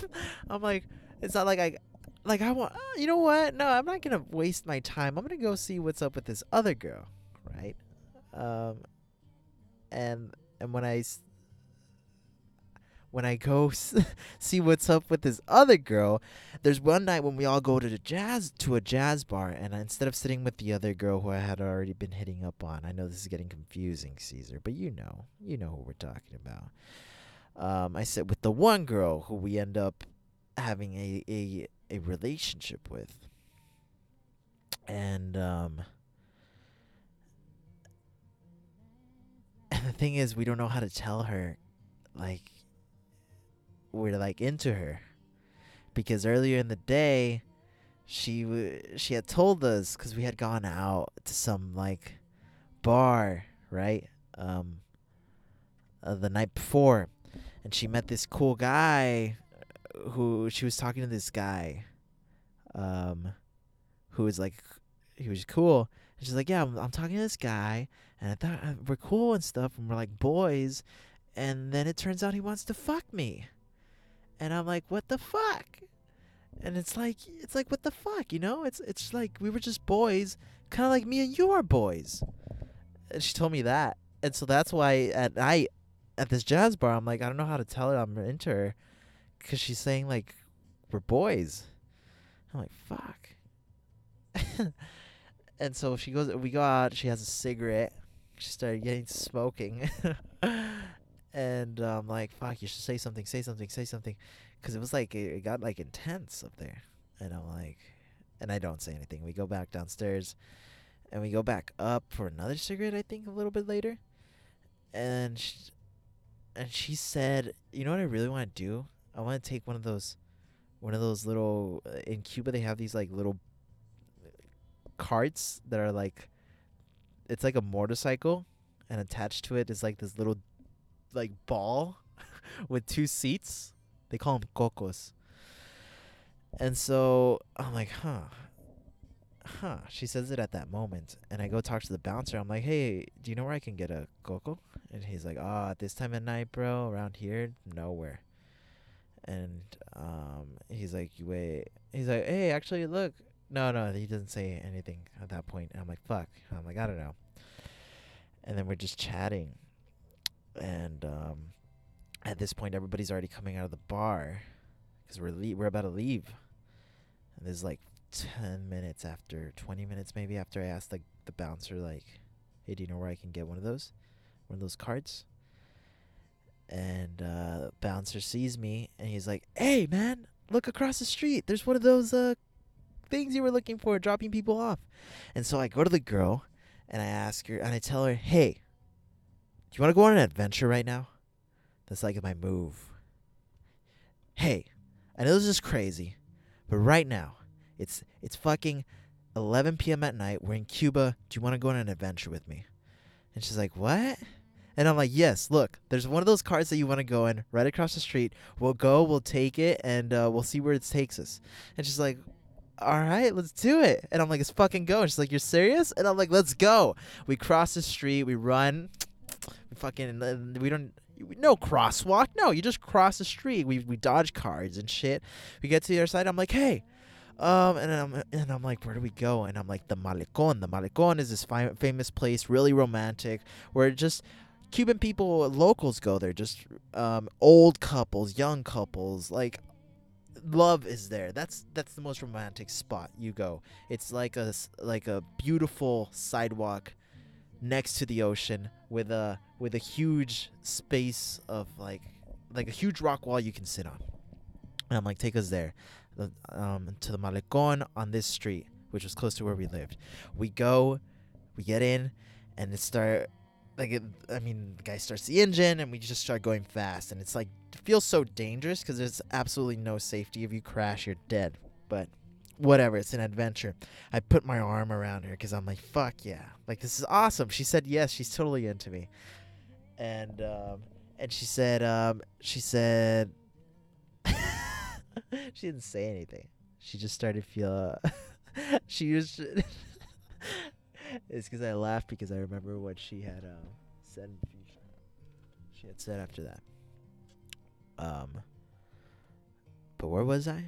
I'm like, it's not like I, like I want. You know what? No, I'm not gonna waste my time. I'm gonna go see what's up with this other girl, right? Um, and and when I when I go see what's up with this other girl, there's one night when we all go to the jazz to a jazz bar, and instead of sitting with the other girl who I had already been hitting up on, I know this is getting confusing, Caesar, but you know, you know who we're talking about. Um, I said with the one girl who we end up having a a, a relationship with, and um, and the thing is, we don't know how to tell her, like, we're like into her, because earlier in the day, she w- she had told us because we had gone out to some like bar, right? Um, uh, the night before, and she met this cool guy, who she was talking to this guy, um, who was like, he was cool. And she's like, yeah, I'm, I'm talking to this guy, and I thought uh, we're cool and stuff, and we're like boys, and then it turns out he wants to fuck me, and I'm like, what the fuck? And it's like, it's like, what the fuck, you know? It's it's like we were just boys, kind of like me and you are boys. And she told me that, and so that's why at night, at this jazz bar, I'm like, I don't know how to tell her I'm into her, cause she's saying like, we're boys. I'm like, fuck. and so she goes we go out she has a cigarette she started getting smoking and I'm um, like, fuck, you should say something, say something, say something, because it was like it, it got like intense up there, and I'm like, and I don't say anything. We go back downstairs, and we go back up for another cigarette. I think a little bit later, and she, and she said, you know what I really want to do? I want to take one of those, one of those little uh, in Cuba they have these like little carts that are like, it's like a motorcycle, and attached to it is like this little like ball with two seats. They call them cocos. And so I'm like, huh, huh. She says it at that moment, and I go talk to the bouncer. I'm like, hey, do you know where I can get a coco? And he's like, ah, oh, at this time of night, bro, around here, nowhere. And um, he's like, wait. He's like, hey, actually, look. No, no, he doesn't say anything at that point. And I'm like, fuck. I'm like, I don't know. And then we're just chatting and um, at this point, everybody's already coming out of the bar because we're le- we're about to leave. And there's like ten minutes after, twenty minutes maybe after I asked the the bouncer like, "Hey, do you know where I can get one of those, one of those carts. And uh, bouncer sees me and he's like, "Hey, man, look across the street. There's one of those uh things you were looking for, dropping people off." And so I go to the girl and I ask her and I tell her, "Hey." Do you want to go on an adventure right now? That's like my move. Hey, I know this is crazy, but right now, it's it's fucking 11 p.m. at night. We're in Cuba. Do you want to go on an adventure with me? And she's like, What? And I'm like, Yes, look, there's one of those cars that you want to go in right across the street. We'll go, we'll take it, and uh, we'll see where it takes us. And she's like, all right, let's do it. And I'm like, let's fucking go. And she's like, you're serious? And I'm like, let's go. We cross the street, we run we fucking uh, we don't no crosswalk. No, you just cross the street. We we dodge cars and shit. We get to the other side. I'm like, hey, um, and I'm and I'm like, where do we go? And I'm like, the Malecon. The Malecon is this fi- famous place, really romantic, where just Cuban people, locals go there. Just um, old couples, young couples, like love is there. That's that's the most romantic spot you go. It's like a like a beautiful sidewalk next to the ocean with a with a huge space of like like a huge rock wall you can sit on. And I'm like, take us there, um, to the Malecon on this street, which was close to where we lived. We go, we get in, and it start like it, I mean, the guy starts the engine, and we just start going fast, and it's like it feels so dangerous because there's absolutely no safety. If you crash, you're dead. But whatever, it's an adventure. I put my arm around her because I'm like, fuck yeah, like this is awesome. She said yes, she's totally into me, and um, and she said um, she said she didn't say anything. She just started feel. she was. it's because I laughed because I remember what she had uh, said. She had said after that. Um. But where was I?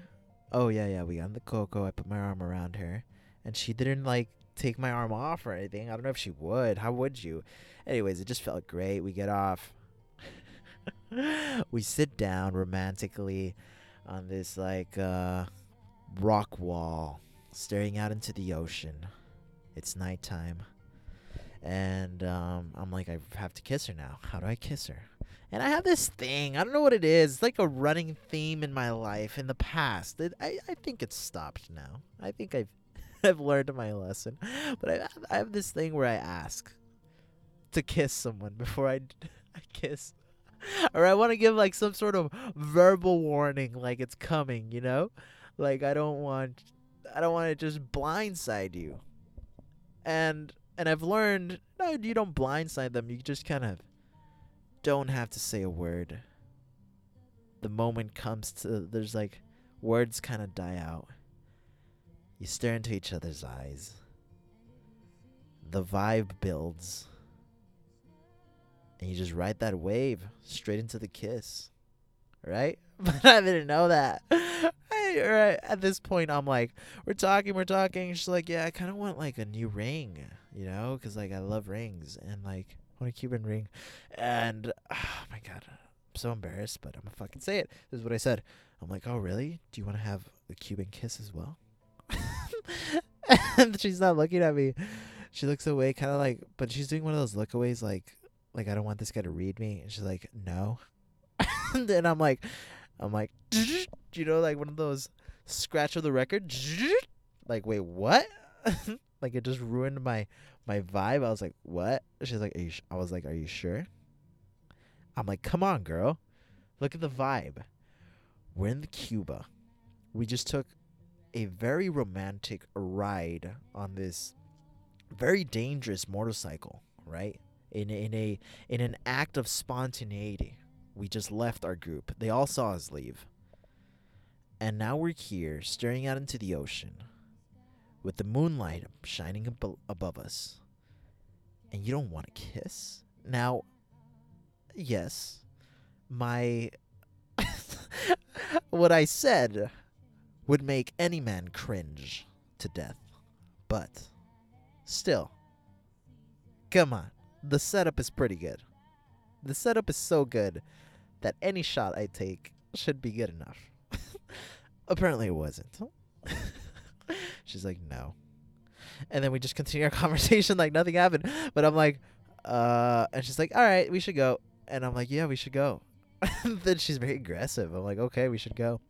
Oh yeah, yeah. We got in the coco. I put my arm around her, and she didn't like take my arm off or anything. I don't know if she would. How would you? Anyways, it just felt great. We get off. we sit down romantically on this like uh, rock wall, staring out into the ocean. It's nighttime. And um, I'm like, I have to kiss her now. How do I kiss her? And I have this thing. I don't know what it is. It's like a running theme in my life in the past. It, I, I think it's stopped now. I think I've I've learned my lesson. But I I have this thing where I ask to kiss someone before I, I kiss. Or I want to give like some sort of verbal warning like it's coming, you know? Like I don't want I don't want to just blindside you. And and I've learned no, you don't blindside them. You just kind of don't have to say a word. The moment comes to there's like words kind of die out. You stare into each other's eyes. The vibe builds. And you just ride that wave straight into the kiss. Right? But I didn't know that. At this point, I'm like, we're talking, we're talking. She's like, yeah, I kind of want like a new ring, you know, because like I love rings. And like, I want a Cuban ring. And oh my god, I'm so embarrassed, but I'm gonna fucking say it. This is what I said. I'm like, oh really? Do you want to have a Cuban kiss as well? and she's not looking at me. She looks away, kind of like, but she's doing one of those lookaways, like, Like I don't want this guy to read me." And she's like, "No." and I'm like, I'm like, you know, like one of those scratch of the record. Like, wait, what? like it just ruined my my vibe. I was like, what? She's like? I was like, are you sure? I'm like, come on, girl. Look at the vibe. We're in Cuba. We just took a very romantic ride on this very dangerous motorcycle, right? In in a in an act of spontaneity. We just left our group. They all saw us leave. And now we're here, staring out into the ocean, with the moonlight shining ab- above us. And you don't want to kiss? Now, yes, my. what I said would make any man cringe to death. But, still, come on. The setup is pretty good. The setup is so good that any shot I take should be good enough. Apparently, it wasn't. She's like, no. And then we just continue our conversation like nothing happened. But I'm like, uh, and she's like, all right, we should go. And I'm like, yeah, we should go. then she's very aggressive. I'm like, okay, we should go.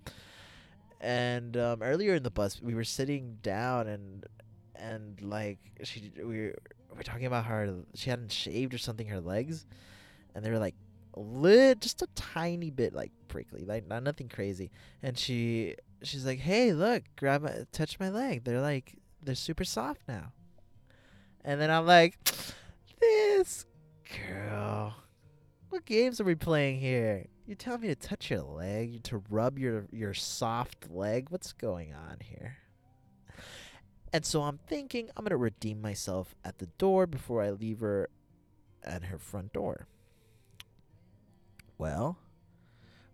And um, earlier in the bus, we were sitting down and and like she we were, we were talking about her she hadn't shaved or something her legs, and they were like lit just a tiny bit like prickly, like not nothing crazy. And she she's like, "Hey, look, grab my, touch my leg. They're like they're super soft now." And then I'm like, "This girl, what games are we playing here? You tell me to touch your leg, to rub your your soft leg. What's going on here?" And so I'm thinking I'm gonna redeem myself at the door before I leave her at her front door. Well,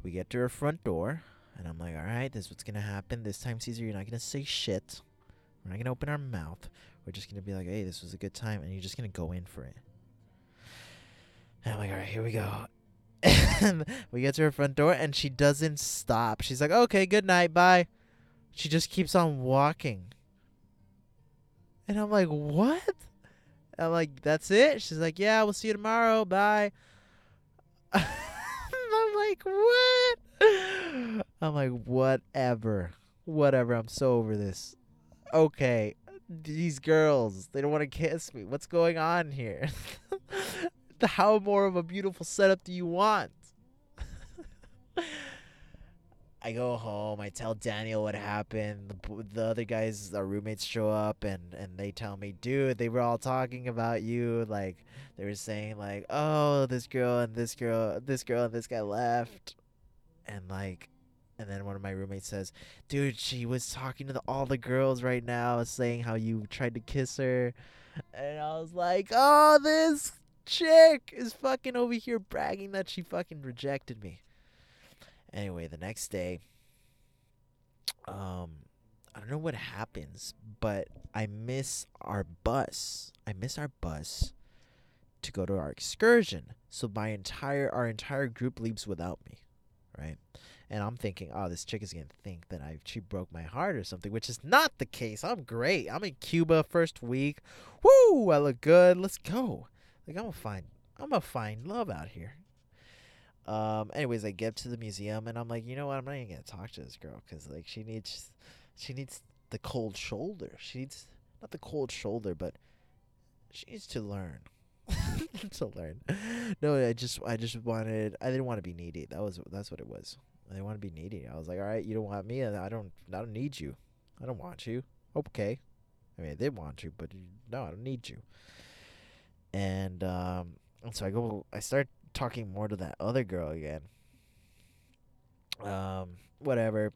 we get to her front door, and I'm like, all right, this is what's going to happen. This time, Caesar, you're not going to say shit. We're not going to open our mouth. We're just going to be like, hey, this was a good time, and you're just going to go in for it. And I'm like, all right, here we go. and we get to her front door, and she doesn't stop. She's like, okay, good night, bye. She just keeps on walking. And I'm like, what? I'm like, that's it? She's like, yeah, we'll see you tomorrow. Bye like, what? I'm like, whatever. Whatever. I'm so over this. Okay. These girls, they don't want to kiss me. What's going on here? How more of a beautiful setup do you want? I go home. I tell Daniel what happened. The, the other guys, our roommates, show up and and they tell me, dude, they were all talking about you. Like they were saying, like, oh, this girl and this girl, this girl and this guy left, and like, and then one of my roommates says, dude, she was talking to the, all the girls right now, saying how you tried to kiss her, and I was like, oh, this chick is fucking over here bragging that she fucking rejected me. Anyway, the next day, um, I don't know what happens, but I miss our bus. I miss our bus to go to our excursion. So my entire our entire group leaves without me, right? And I'm thinking, oh, this chick is gonna think that I she broke my heart or something, which is not the case. I'm great. I'm in Cuba first week. Woo! I look good. Let's go. Like I'm a fine. I'm a fine love out here. Um. Anyways, I get to the museum and I'm like, you know what? I'm not even gonna talk to this girl because like she needs, she needs the cold shoulder. She needs not the cold shoulder, but she needs to learn. to learn. No, I just I just wanted I didn't want to be needy. That was that's what it was. I didn't want to be needy. I was like, all right, you don't want me, I don't I don't need you. I don't want you. Okay. I mean, I did want you, but no, I don't need you. And um, and so I go. I start talking more to that other girl again. Um, whatever.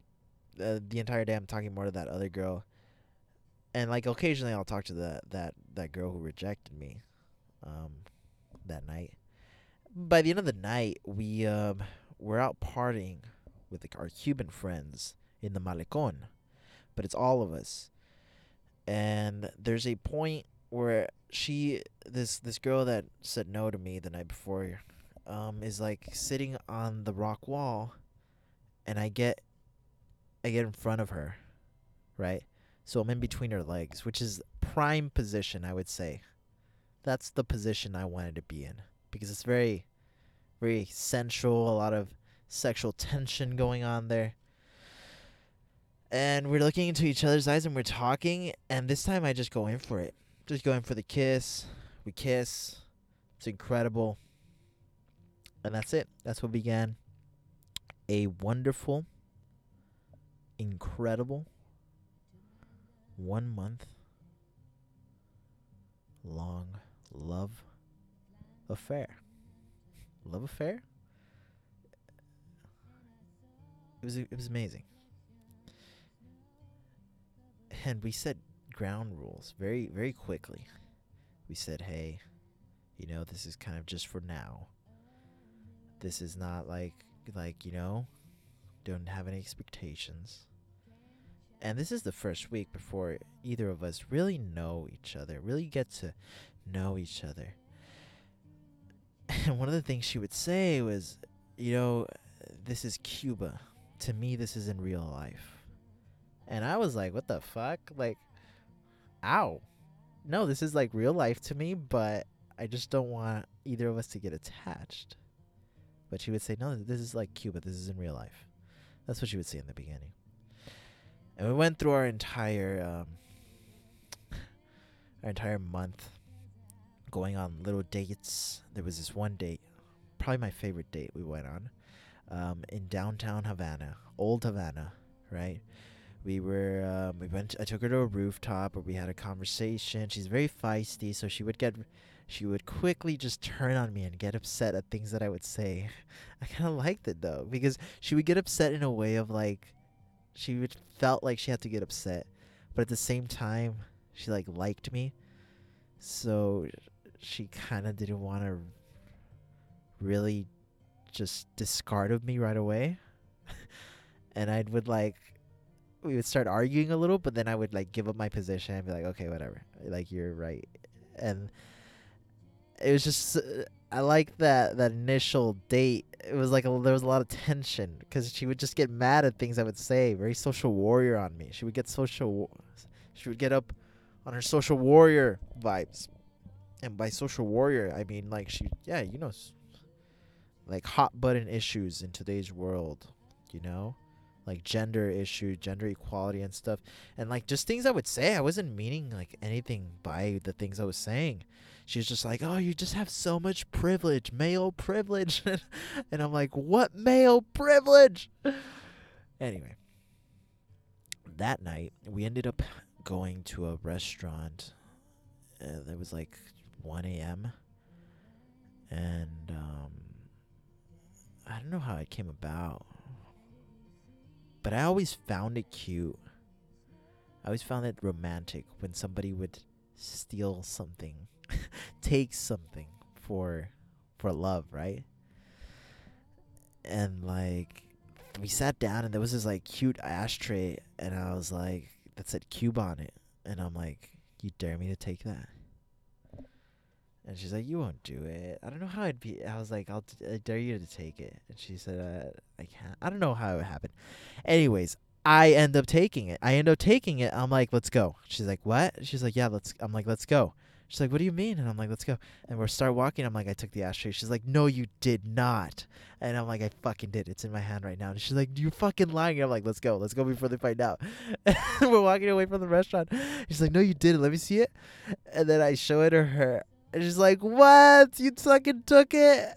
Uh, the entire day I'm talking more to that other girl. And like occasionally I'll talk to that that that girl who rejected me um that night. By the end of the night, we um we're out partying with like, our Cuban friends in the Malecon. But it's all of us. And there's a point where she this this girl that said no to me the night before um, is like sitting on the rock wall, and I get, I get in front of her, right? So I'm in between her legs, which is prime position, I would say. That's the position I wanted to be in because it's very, very sensual. A lot of sexual tension going on there. And we're looking into each other's eyes and we're talking. And this time I just go in for it. Just go in for the kiss. We kiss. It's incredible. And that's it. That's what began a wonderful, incredible one month long love affair. Love affair? It was it was amazing. And we set ground rules very very quickly. We said, "Hey, you know, this is kind of just for now. This is not like like, you know, don't have any expectations." And this is the first week before either of us really know each other, really get to know each other. And one of the things she would say was, you know, this is Cuba. To me, this is in real life. And I was like, what the fuck? Like, ow. No, this is like real life to me, but I just don't want either of us to get attached. But she would say, no, this is like Cuba. This is in real life. That's what she would say in the beginning. And we went through our entire um, our entire month going on little dates. There was this one date, probably my favorite date we went on, um, in downtown Havana, old Havana, right? We were um, we went. I took her to a rooftop where we had a conversation. She's very feisty, so she would get she would quickly just turn on me and get upset at things that I would say. I kind of liked it though because she would get upset in a way of like she would felt like she had to get upset, but at the same time she like liked me. So she kind of didn't want to really just discard of me right away. and I would like we would start arguing a little, but then I would like give up my position and be like, okay, whatever. Like you're right. And it was just uh, I like that that initial date. It was like a, there was a lot of tension because she would just get mad at things I would say. Very social warrior on me. She would get social. She would get up on her social warrior vibes, and by social warrior I mean like she yeah you know like hot button issues in today's world, you know, like gender issue, gender equality and stuff, and like just things I would say. I wasn't meaning like anything by the things I was saying she's just like, "Oh, you just have so much privilege, male privilege," and I'm like, "What male privilege?" anyway, that night we ended up going to a restaurant. Uh, it was like 1 a.m. and um, I don't know how it came about, but I always found it cute. I always found it romantic when somebody would steal something take something for for love, right? And like we sat down and there was this like cute ashtray and I was like that said cube on it. And I'm like you dare me to take that? And she's like you won't do it. I don't know how it'd be I was like I'll t- I dare you to take it. And she said uh, I can't. I don't know how it happened. Anyways I end up taking it. I end up taking it. I'm like let's go. She's like what? She's like yeah let's I'm like let's go She's like, "What do you mean?" And I'm like, "Let's go." And we start walking. I'm like, "I took the ashtray." She's like, "No, you did not." And I'm like, "I fucking did. It's in my hand right now." And she's like, "You fucking lying." And I'm like, "Let's go. Let's go before they find out." we're walking away from the restaurant. She's like, "No, you didn't. Let me see it." And then I show it to her, and she's like, "What? You fucking took it?"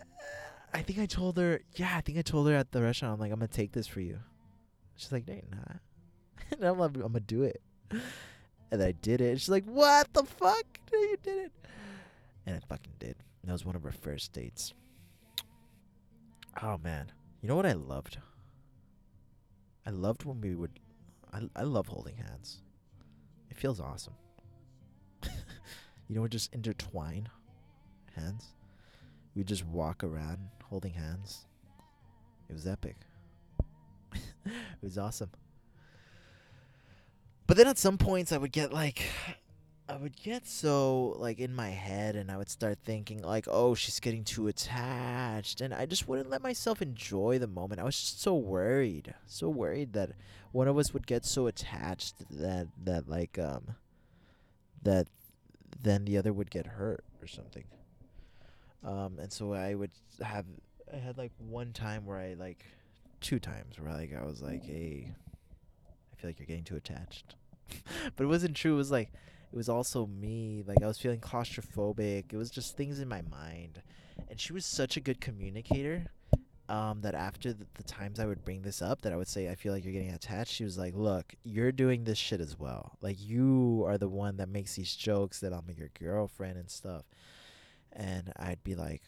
I think I told her. Yeah, I think I told her at the restaurant. I'm like, "I'm gonna take this for you." She's like, "No, you're not." and I'm like, "I'm gonna do it." And I did it. And she's like, "What the fuck? You did it!" And I fucking did. That was one of our first dates. Oh man, you know what I loved? I loved when we would. I I love holding hands. It feels awesome. you know, we just intertwine hands. We just walk around holding hands. It was epic. it was awesome. But then at some points I would get like I would get so like in my head and I would start thinking like, "Oh, she's getting too attached." And I just wouldn't let myself enjoy the moment. I was just so worried. So worried that one of us would get so attached that that like um that then the other would get hurt or something. Um, and so I would have I had like one time where I like two times where like I was like, hey, I feel like you're getting too attached. but it wasn't true. It was like it was also me. Like I was feeling claustrophobic. It was just things in my mind. And she was such a good communicator. Um, that after the, the times I would bring this up, that I would say I feel like you're getting attached. She was like, "Look, you're doing this shit as well. Like you are the one that makes these jokes that I'm your girlfriend and stuff." And I'd be like,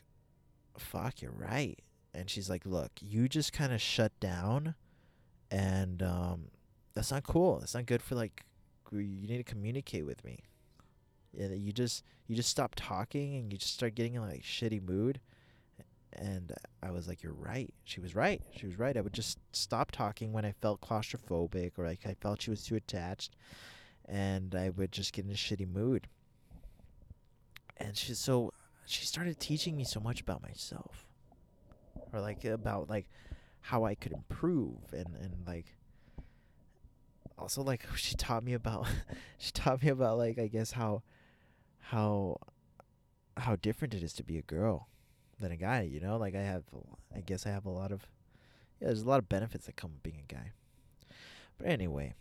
"Fuck, you're right." And she's like, "Look, you just kind of shut down, and um, that's not cool. That's not good for like you need to communicate with me. Yeah, you just you just stop talking and you just start getting in like shitty mood. And I was like, "You're right." She was right. She was right. I would just stop talking when I felt claustrophobic or like I felt she was too attached, and I would just get in a shitty mood. And she so she started teaching me so much about myself, or like about like how I could improve and and like also like she taught me about she taught me about like I guess how how how different it is to be a girl than a guy, you know? Like I have I guess I have a lot of yeah, there's a lot of benefits that come with being a guy. But anyway,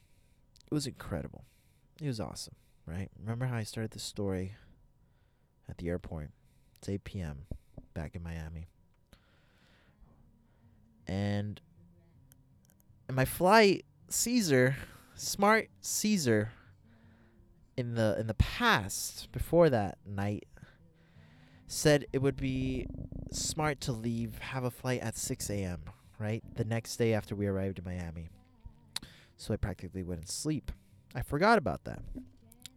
it was incredible. It was awesome, right? Remember how I started the story at the airport? It's 8 p.m. back in Miami. And and my flight Caesar smart Caesar in the in the past before that night said it would be smart to leave have a flight at 6 a.m right? The next day after we arrived in miami. So i practically wouldn't sleep. I forgot about that.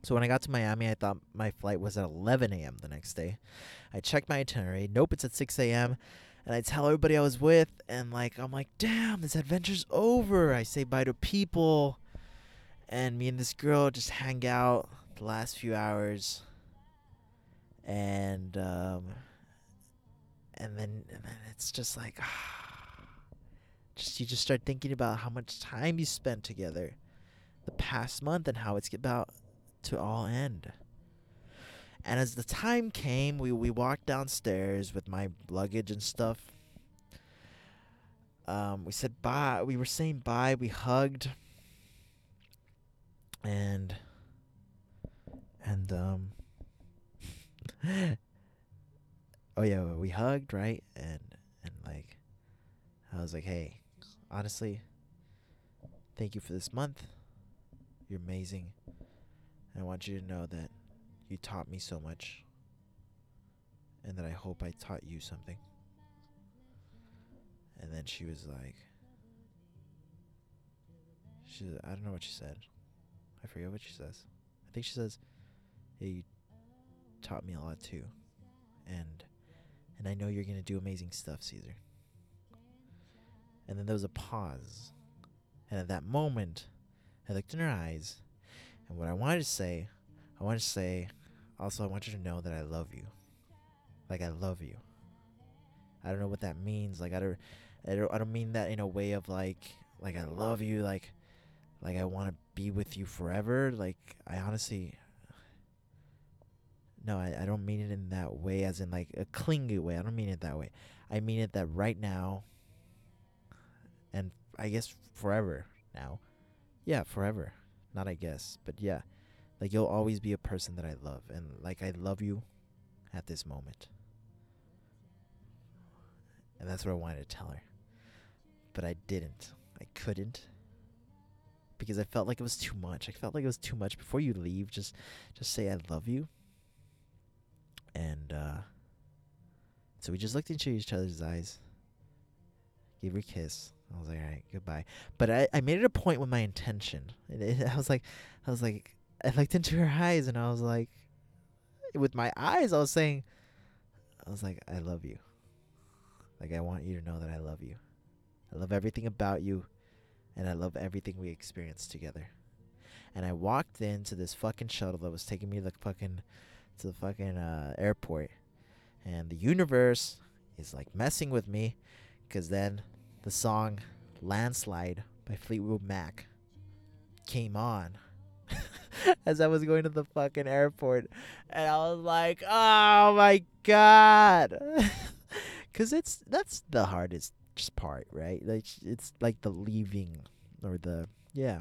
So when i got to miami i thought my flight was at 11 a.m the next day. I checked my itinerary. Nope it's at 6 a.m and I tell everybody I was with, and like I'm like, damn, this adventure's over. I say bye to people and me and this girl just hang out the last few hours. And um and then and then it's just like just you just start thinking about how much time you spent together the past month and how it's about to all end. And as the time came we we walked downstairs with my luggage and stuff. Um we said bye we were saying bye we hugged and and um oh yeah we hugged right? And and like i was like hey honestly thank you for this month. You're amazing. And i want you to know that you taught me so much. And that i hope i taught you something. And then she was like she i don't know what she said I forget what she says. I think she says, "Yeah, you taught me a lot too, and and I know you're gonna do amazing stuff, Caesar." And then there was a pause, and at that moment, I looked in her eyes, and what I wanted to say, I wanted to say, also I want you to know that I love you, like I love you. I don't know what that means. Like I don't, I don't, I don't mean that in a way of like, like I love you, like like I want to be with you forever. Like I honestly no, I, I don't mean it in that way as in like a clingy way. I don't mean it that way. I mean it that right now and I guess forever now. Yeah, forever. Not I guess, but yeah. Like you'll always be a person that I love and like I love you at this moment. And that's what I wanted to tell her. But I didn't. I couldn't because I felt like it was too much. I felt like it was too much. Before you leave, just just say I love you. And uh, so we just looked into each other's eyes, gave her a kiss. I was like, all right, goodbye. But I, I made it a point with my intention. It, I was like, I was like, I looked into her eyes and I was like, with my eyes, I was saying, I was like, I love you. Like, I want you to know that I love you. I love everything about you and I love everything we experienced together. And I walked into this fucking shuttle that was taking me to the fucking to the fucking uh, airport, and the universe is like messing with me, because then the song "Landslide" by Fleetwood Mac came on. as I was going to the fucking airport, and I was like, "Oh my god," because it's that's the hardest part, right? Like it's like the leaving or the yeah.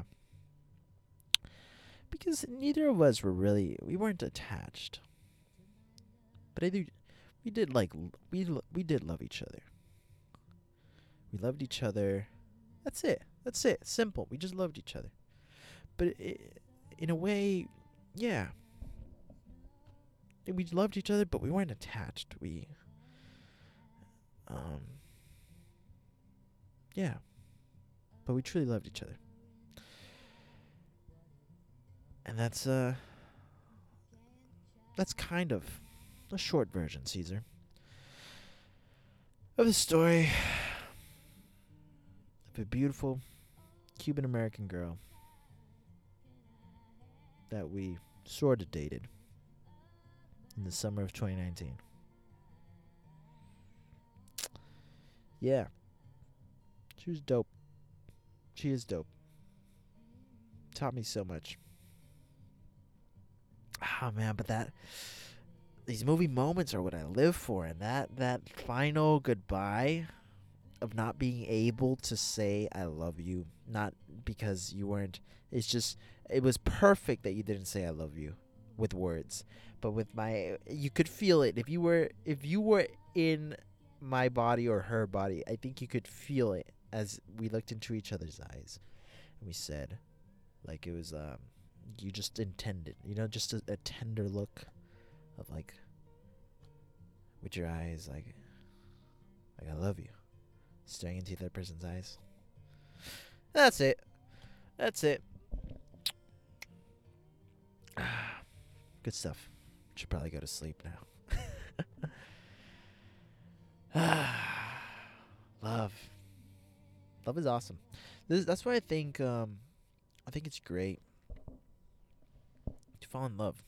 Because neither of us were really we weren't attached. But I do we did like we we did love each other. We loved each other. That's it. That's it. Simple. We just loved each other. But it, in a way, yeah. We loved each other, but we weren't attached. We um yeah. But we truly loved each other. And that's uh that's kind of a short version, Caesar, of the story of a beautiful Cuban American girl that we sort of dated in the summer of 2019. Yeah. She was dope. She is dope. Taught me so much. Oh man, but that these movie moments are what I live for and that that final goodbye of not being able to say I love you, not because you weren't it's just it was perfect that you didn't say I love you with words, but with my you could feel it if you were if you were in my body or her body, I think you could feel it as we looked into each other's eyes and we said like it was um you just intended, you know, just a, a tender look of like with your eyes like like I love you. Staring into that person's eyes. That's it. That's it. Good stuff. Should probably go to sleep now. Love. Love is awesome. This, that's why I think um, I think it's great to fall in love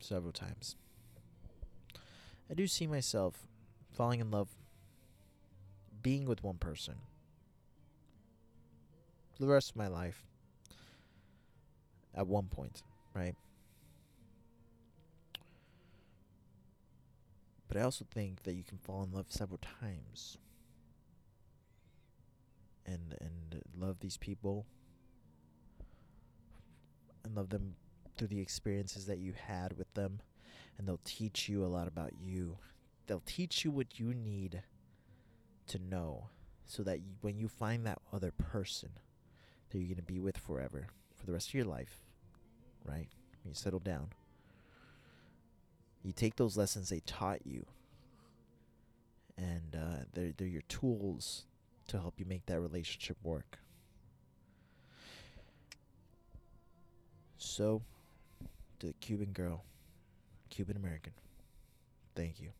several times. I do see myself falling in love being with one person for the rest of my life at one point, right? But I also think that you can fall in love several times and and love these people and love them through the experiences that you had with them and they'll teach you a lot about you. They'll teach you what you need to know so that you, when you find that other person that you're going to be with forever for the rest of your life, right? When you settle down, you take those lessons they taught you and uh, they're, they're your tools to help you make that relationship work. So, to the Cuban girl, Cuban American, thank you.